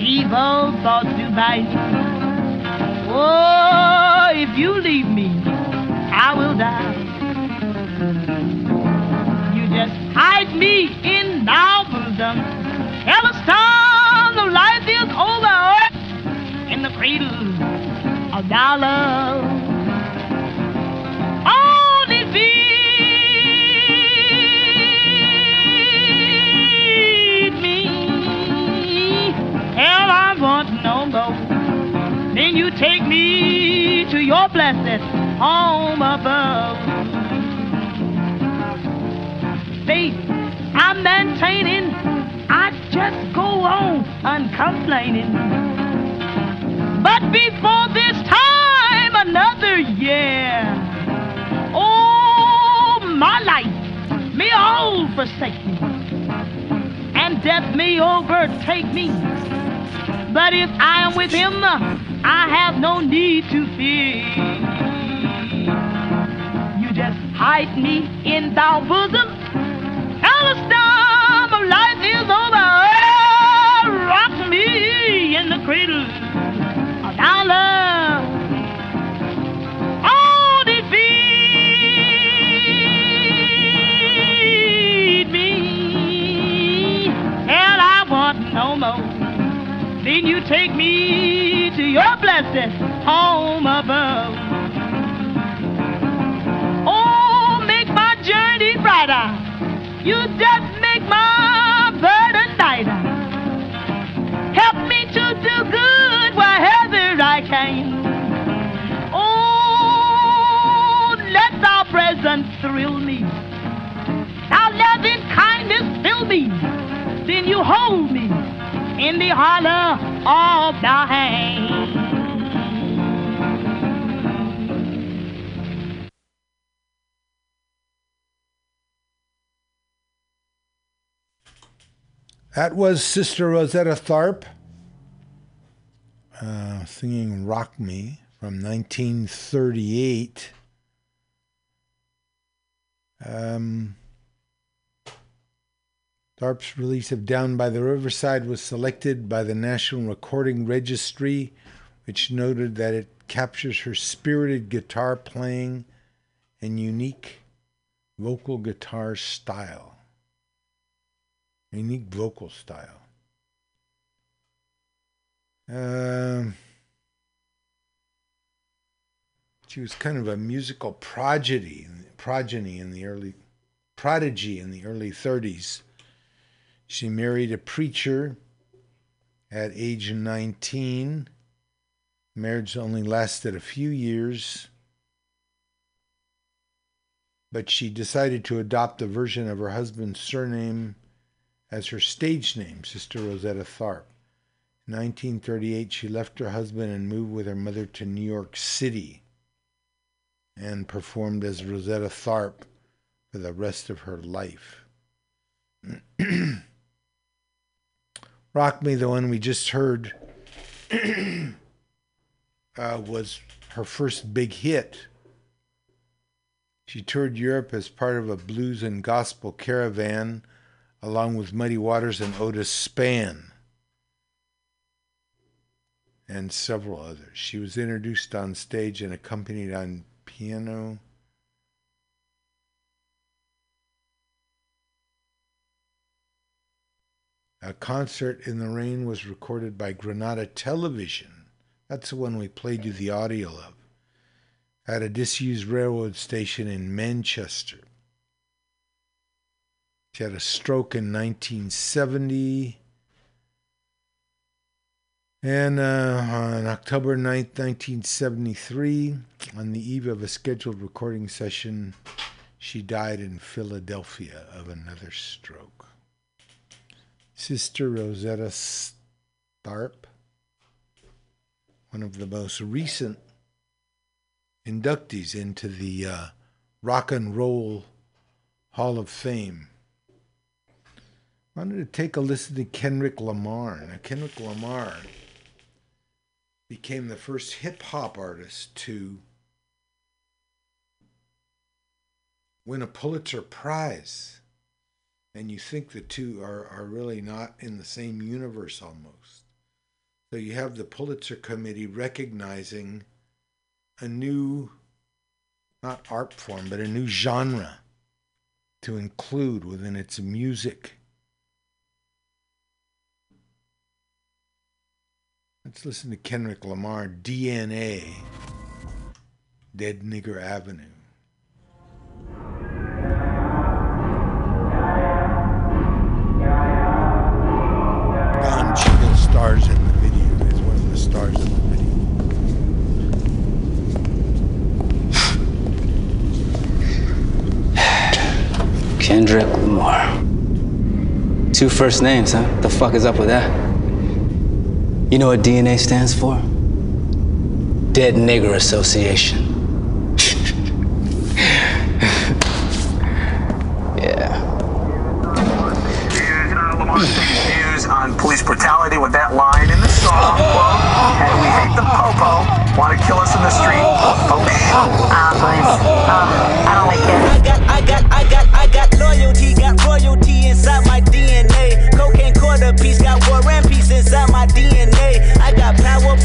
evil thoughts do bite. Oh, if you leave me, I will die. You just hide me in bosom. Tell the storm of life is over in the cradle of thy want no more. Then you take me to your blessed home above. Faith I'm maintaining, I just go on uncomplaining. But before this time, another year. Oh, my life may all forsake me. And death may overtake me. But if I am with him, I have no need to fear. You just hide me in thy bosom, and the storm of life is over. Rock me blessed home above. Oh, make my journey brighter. You just make my burden lighter. Help me to do good wherever I can. Oh, let thy presence thrill me. Thy loving kindness fill me. Then you hold me in the hollow of thy hand. That was Sister Rosetta Tharpe uh, singing Rock Me from 1938. Um, Tharpe's release of Down by the Riverside was selected by the National Recording Registry, which noted that it captures her spirited guitar playing and unique vocal guitar style unique vocal style. Um, she was kind of a musical prodigy, progeny in the early prodigy in the early 30s. She married a preacher at age 19. Marriage only lasted a few years, but she decided to adopt a version of her husband's surname as her stage name, Sister Rosetta Tharpe. In 1938, she left her husband and moved with her mother to New York City and performed as Rosetta Tharpe for the rest of her life. Rock Me, the one we just heard, uh, was her first big hit. She toured Europe as part of a blues and gospel caravan along with Muddy Waters and Otis Spann, and several others. She was introduced on stage and accompanied on piano. A concert in the rain was recorded by Granada Television. That's the one we played you the audio of. At a disused railroad station in Manchester. She had a stroke in 1970. And uh, on October 9th, 1973, on the eve of a scheduled recording session, she died in Philadelphia of another stroke. Sister Rosetta Tharpe, one of the most recent inductees into the uh, Rock and Roll Hall of Fame. Wanted to take a listen to Kendrick Lamar. Now, Kendrick Lamar became the first hip hop artist to win a Pulitzer Prize. And you think the two are, are really not in the same universe almost. So you have the Pulitzer Committee recognizing a new, not art form, but a new genre to include within its music. Let's listen to Kendrick Lamar, DNA, Dead Nigger Avenue. Don Cheadle stars in the video, is one of the stars in the video. Kendrick Lamar. Two first names, huh? The fuck is up with that? You know what DNA stands for? Dead Nigger Association. yeah. Views on police brutality with that line in the song. Quote, hey, we hate the popo, want to kill us in the street. Oh. Uh, please. Uh, I don't like it. I got, I got, I got, I got loyalty, got royalty.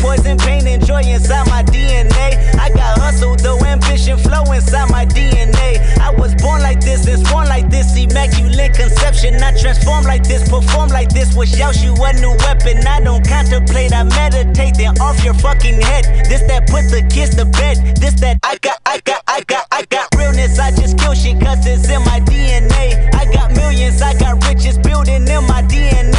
poison pain and joy inside my DNA. I got hustle, though ambition flow inside my DNA. I was born like this and sworn like this, immaculate conception. I transform like this, perform like this, which yells you a new weapon. I don't contemplate, I meditate, then off your fucking head. This that put the kids to bed. This that I got, I got, I got, I got realness. I just kill shit cause it's in my DNA. I got millions, I got riches building in my DNA.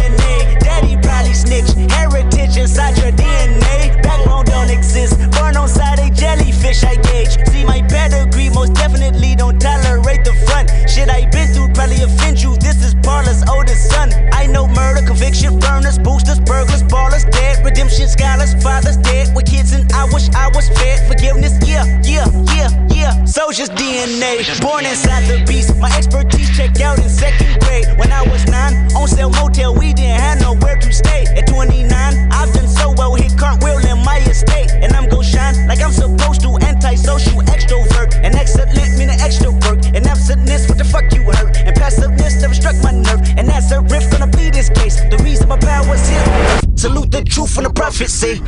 Snitch, heritage inside your DNA. Backbone don't exist, born on side a jellyfish I gauge. See my pedigree, most definitely don't tolerate the front. Shit I been through probably offend you. This is Paula's oldest son. I know murder, conviction, burners, boosters, burglars, ballers, dead, redemption, scholars, fathers dead with kids, and I wish I was fed. Forgiveness, yeah, yeah, yeah, yeah. Soldier's DNA, born inside the beast. My expertise checked out in second grade. When I was nine, on sale motel, we didn't have nowhere to stay. At 29, I've done so well, hit cartwheel in my estate, and I'm gon' shine like I'm supposed to. Antisocial extrovert, and excellent meaning extra work, and absentness. What the fuck you hurt? And never struck my nerve, and that's a riff gonna be this case. The reason my power's here. Salute the truth and the prophecy.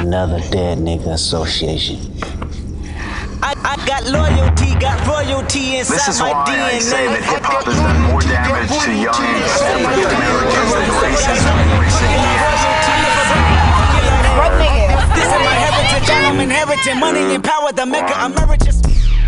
Another dead nigga association. I, I got loyalty, got royalty inside This is my why DNA. I say that hip hop has done more damage to young African Americans than racism in recent years. This is my heritage, I'm inheriting money and power, the mecca emeritus.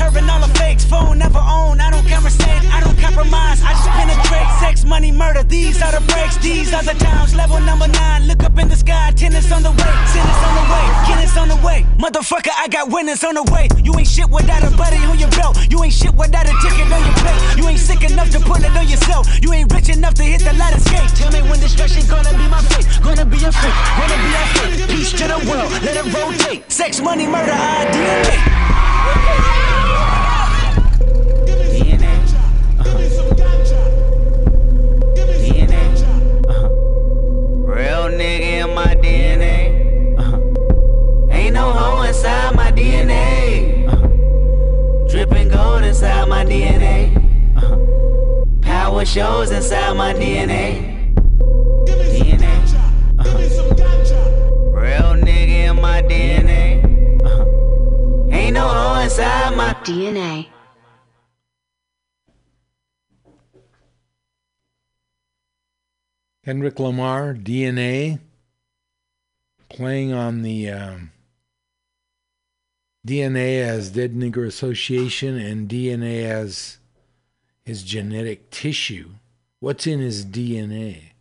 curving all the fakes, phone never own, I don't conversate, I don't compromise, I just penetrate, sex, money, murder, these are the breaks, these are the times, level number nine, look up in the sky, tennis on the way, tennis on the way, tennis on the way, motherfucker, I got winners on the way, you ain't shit without a buddy on your belt, you ain't shit without a ticket on your plate, you ain't sick enough to put it on yourself, you ain't rich enough to hit the ladder skate, tell me when destruction gonna be my fate, gonna be a fate, gonna be a fate, peace to the world, let it rotate, sex, money, murder, I nigga in my DNA. Uh-huh. Ain't no hoe inside my DNA. Uh-huh. Dripping gold inside my DNA. Uh-huh. Power shows inside my DNA. DNA. Uh-huh. Real nigga in my DNA. Uh-huh. Ain't no hoe inside my DNA. Kendrick Lamar, DNA, playing on the um, DNA as Dead Nigger Association and DNA as his genetic tissue. What's in his DNA?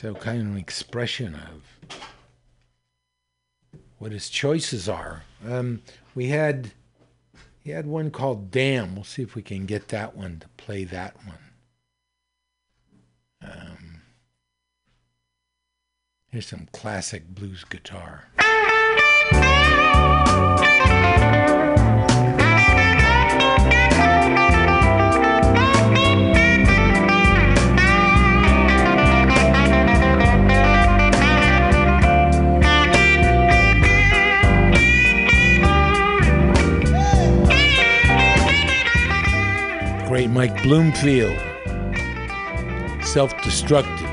So kind of an expression of what his choices are. Um, we had he had one called Damn. We'll see if we can get that one to play that one. Um, here's some classic blues guitar. Great Mike Bloomfield. Self destructive.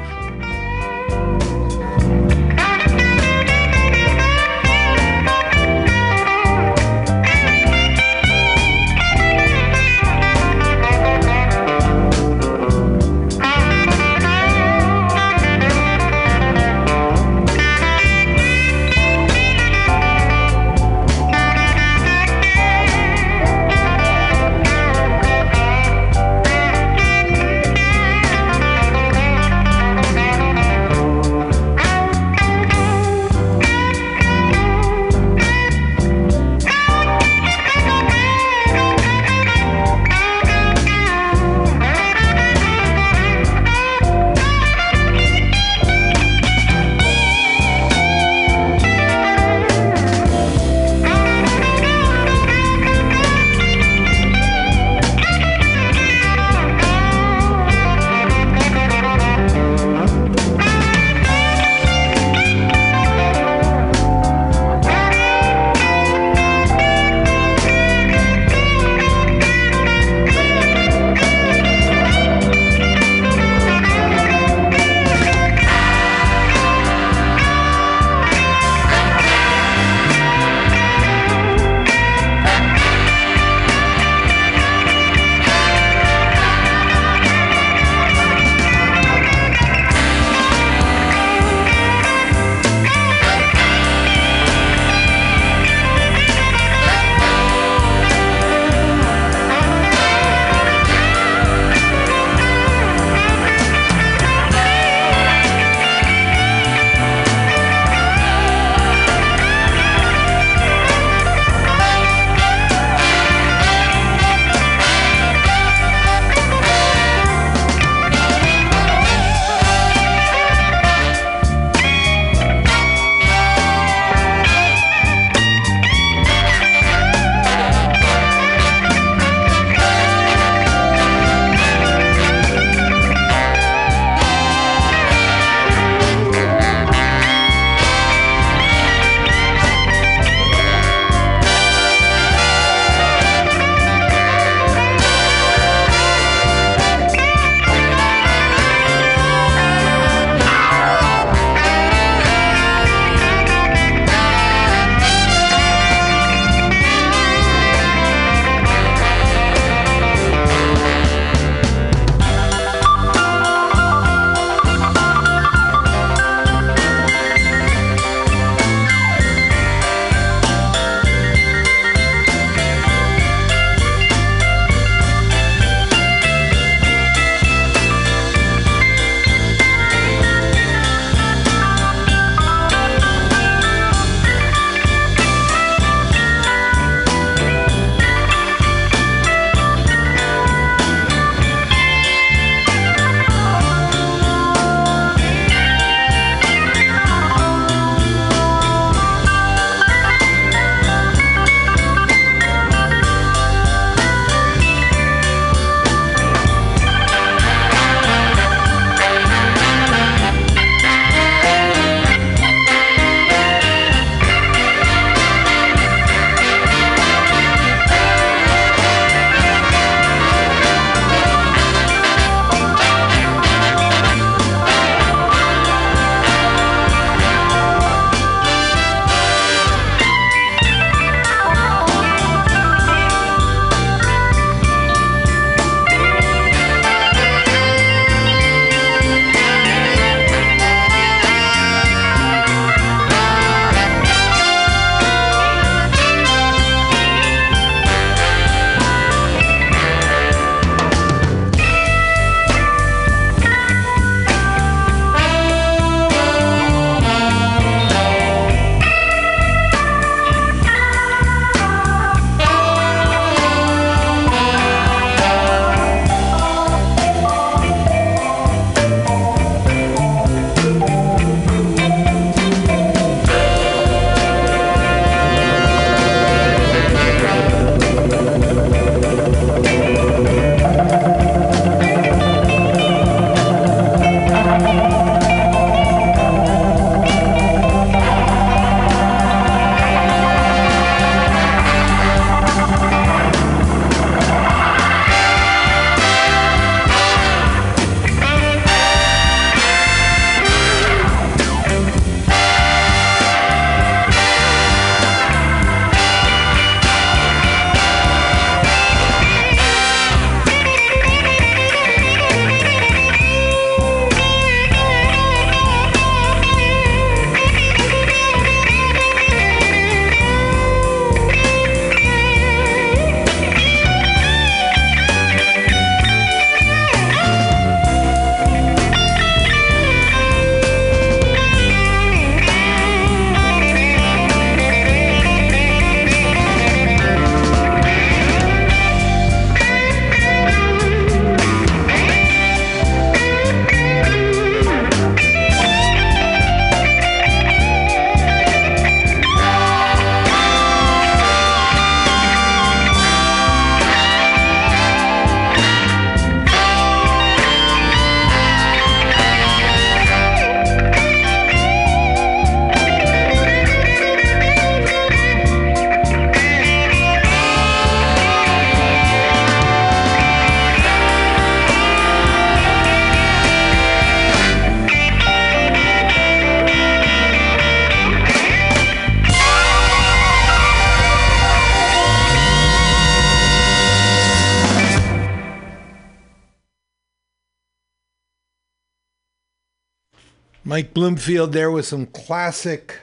Bloomfield there with some classic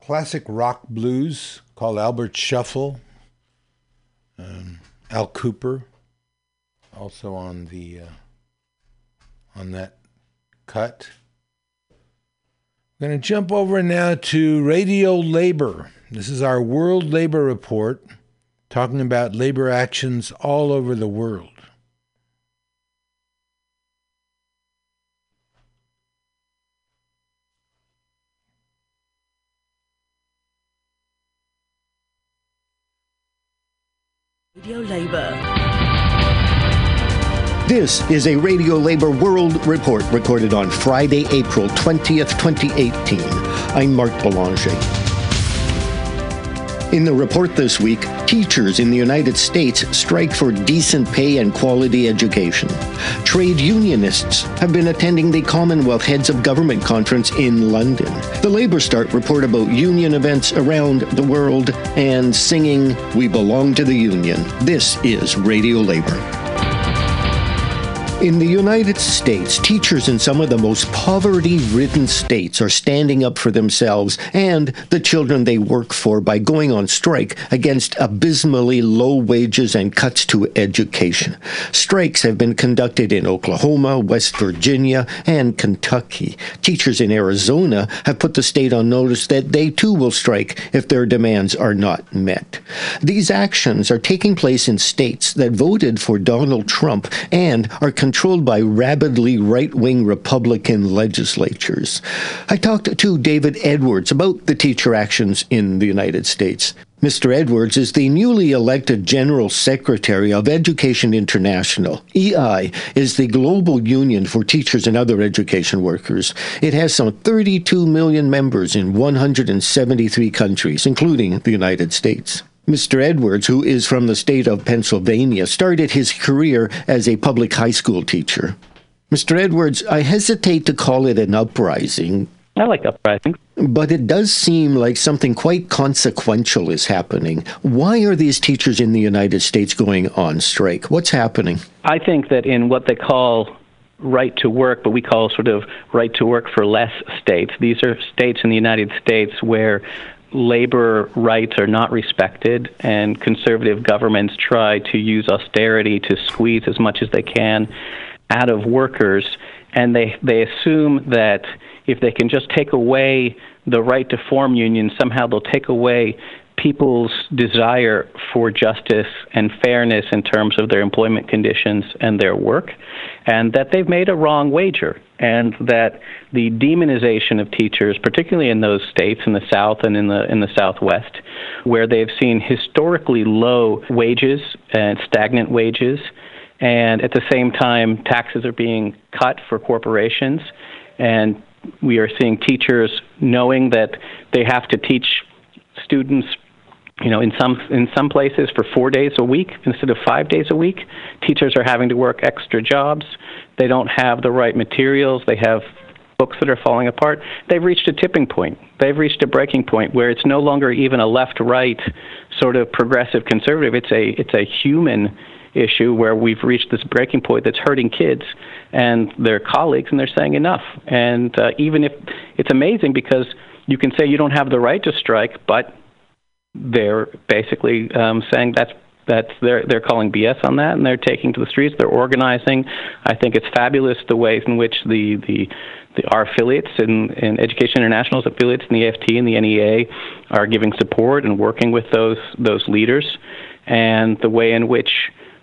classic rock blues called Albert Shuffle. Um, Al Kooper also on the uh, on that cut. I'm going to jump over now to radio labor. This is our World Labor Report talking about labor actions all over the world. Radio Labor. This is a Radio Labor World Report recorded on Friday, April 20th, 2018. I'm Mark Belanger. In the report this week, teachers in the United States strike for decent pay and quality education. Trade unionists have been attending the Commonwealth Heads of Government Conference in London. The LabourStart report about union events around the world and singing We Belong to the Union. This is Radio Labor. In the United States, teachers in some of the most poverty ridden states are standing up for themselves and the children they work for by going on strike against abysmally low wages and cuts to education. Strikes have been conducted in Oklahoma, West Virginia, and Kentucky. Teachers in Arizona have put the state on notice that they too will strike if their demands are not met. These actions are taking place in states that voted for Donald Trump and are controlled by rabidly right wing Republican legislatures. I talked to David Edwards about the teacher actions in the United States. Mr. Edwards is the newly elected General Secretary of Education International. EI is the global union for teachers and other education workers. It has some 32 million members in 173 countries, including the United States. Mr. Edwards, who is from the state of Pennsylvania, started his career as a public high school teacher. Mr. Edwards, I hesitate to call it an uprising. I like uprisings. But it does seem like something quite consequential is happening. Why are these teachers in the United States going on strike? What's happening? I think that in what they call right to work, but we call sort of right to work for less states, these are states in the United States where labor rights are not respected, and conservative governments try to use austerity to squeeze as much as they can out of workers, and they they assume that if they can just take away the right to form unions, somehow they'll take away people's desire for justice and fairness in terms of their employment conditions and their work, and that they've made a wrong wager, and that the demonization of teachers, particularly in those states in the South and in the in the Southwest, where they've seen historically low wages and stagnant wages, and at the same time taxes are being cut for corporations, and we are seeing teachers knowing that they have to teach students you know in some in some places for 4 days a week instead of 5 days a week. Teachers are having to work extra jobs. They don't have the right materials. They have books that are falling apart. They've reached a tipping point. They've reached a breaking point where it's no longer even a left right sort of progressive conservative. It's a it's a human issue where we've reached this breaking point that's hurting kids and their colleagues and they're saying enough. And uh, even if it's amazing because you can say you don't have the right to strike but they're basically um, saying that's that's they're they're calling BS on that, and they're taking to the streets. They're organizing. I think it's fabulous the ways in which the the, the our affiliates and, and Education International's affiliates in the AFT and the NEA are giving support and working with those those leaders, and the way in which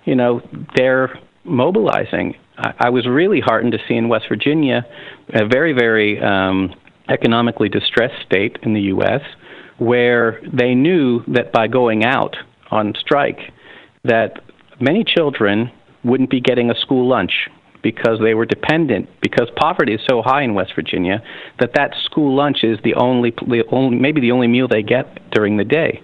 you know they're mobilizing. I, I was really heartened to see in West Virginia, a very very um, economically distressed state in the U.S where they knew that by going out on strike that many children wouldn't be getting a school lunch because they were dependent because poverty is so high in West Virginia that that school lunch is the only, the only maybe the only meal they get during the day.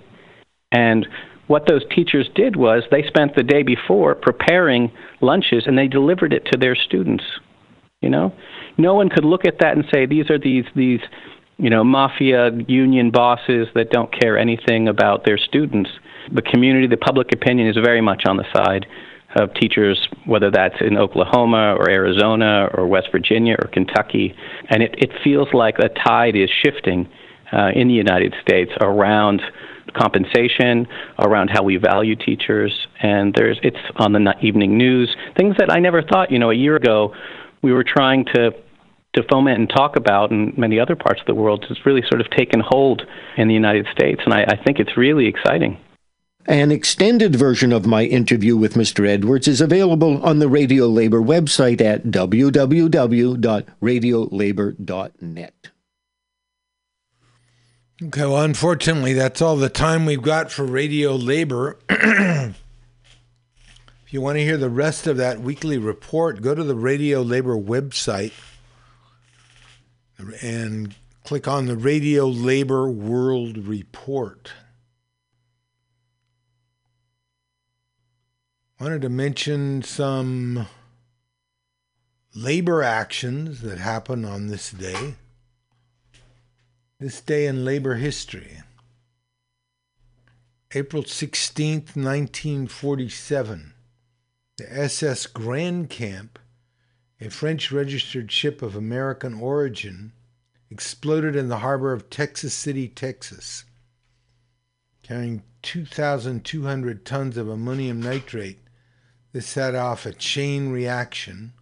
And what those teachers did was they spent the day before preparing lunches and they delivered it to their students you know? No one could look at that and say these are these these you know, mafia union bosses that don't care anything about their students. The community, the public opinion is very much on the side of teachers, whether that's in Oklahoma or Arizona or West Virginia or Kentucky. And it, it feels like a tide is shifting uh, in the United States around compensation, around how we value teachers, and there's it's on the evening news. Things that I never thought, you know, a year ago, we were trying to to foment and talk about in many other parts of the world has really sort of taken hold in the United States, and I, I think it's really exciting. An extended version of my interview with Mr. Edwards is available on the Radio Labor website at www.radiolabor.net. Okay, well, unfortunately, that's all the time we've got for Radio Labor. if you want to hear the rest of that weekly report, go to the Radio Labor website and click on the Radio Labor World Report. wanted to mention some labor actions that happened on this day. This day in labor history. April 16th, 1947, the SS Grand Camp, a French registered ship of American origin, exploded in the harbor of Texas City, Texas, carrying 2,200 tons of ammonium nitrate this set off a chain reaction.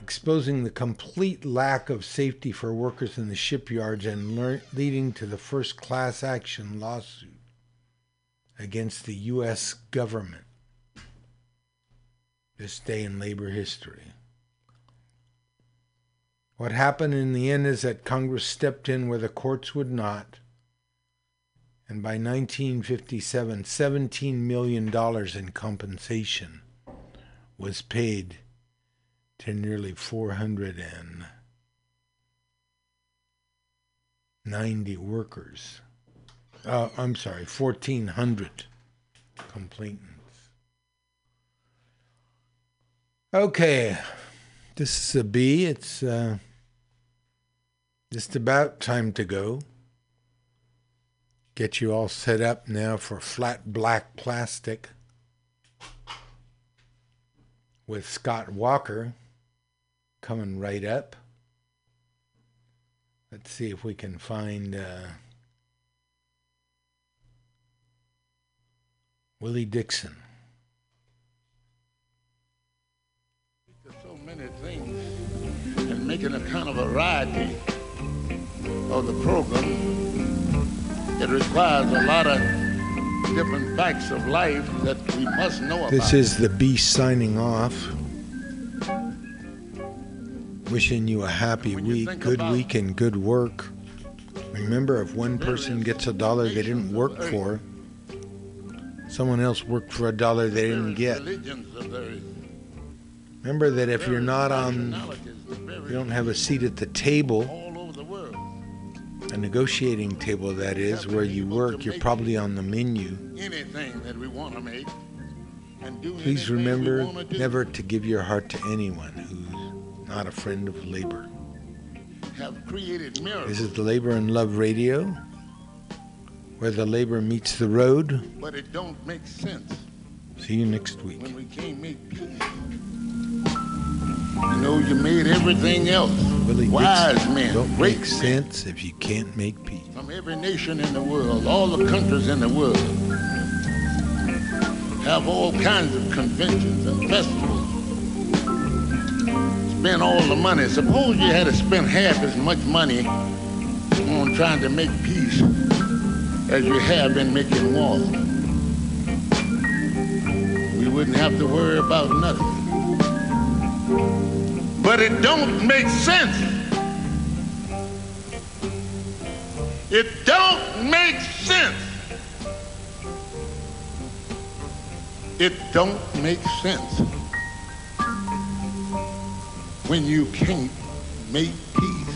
Exposing the complete lack of safety for workers in the shipyards and le- leading to the first class action lawsuit against the U.S. government. This day in labor history. What happened in the end is that Congress stepped in where the courts would not and by 1957, $17 million in compensation was paid to nearly 490 workers. Uh, I'm sorry, 1,400 complainants. Okay, this is a B. It's uh, just about time to go get you all set up now for flat black plastic with Scott Walker coming right up. Let's see if we can find uh, Willie Dixon. So many things and making a kind of variety of the program it requires a lot of different facts of life that we must know about. This is the beast signing off. Wishing you a happy week, good week, and good work. Remember, if one person gets a dollar they didn't work for, someone else worked for a dollar they didn't get. Remember that if you're not on, you don't have a seat at the table, a negotiating table that is where you work you're probably on the menu. anything that we want to make please remember never to give your heart to anyone who's not a friend of labor. Have created miracles. This is the labor and love radio where the labor meets the road but it don't make sense see you next week when we can't make peace you know, you made everything else. Wise Dixon, men, don't make sense if you can't make peace. From every nation in the world, all the countries in the world, have all kinds of conventions and festivals. Spend all the money. Suppose you had to spend half as much money on trying to make peace as you have been making war. We wouldn't have to worry about nothing but it don't make sense. It don't make sense. It don't make sense when you can't make peace.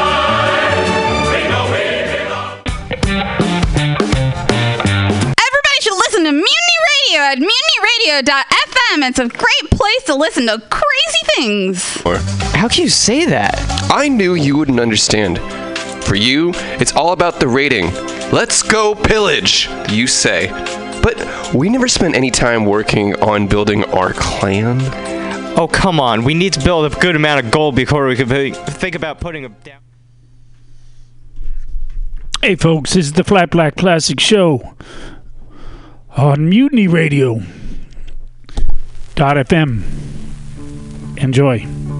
At mutinyradio.fm. It's a great place to listen to crazy things. How can you say that? I knew you wouldn't understand. For you, it's all about the rating. Let's go pillage, you say. But we never spent any time working on building our clan. Oh, come on. We need to build a good amount of gold before we can think about putting a down. Hey, folks, this is the Flat Black Classic Show on Mutiny Radio. FM. Enjoy.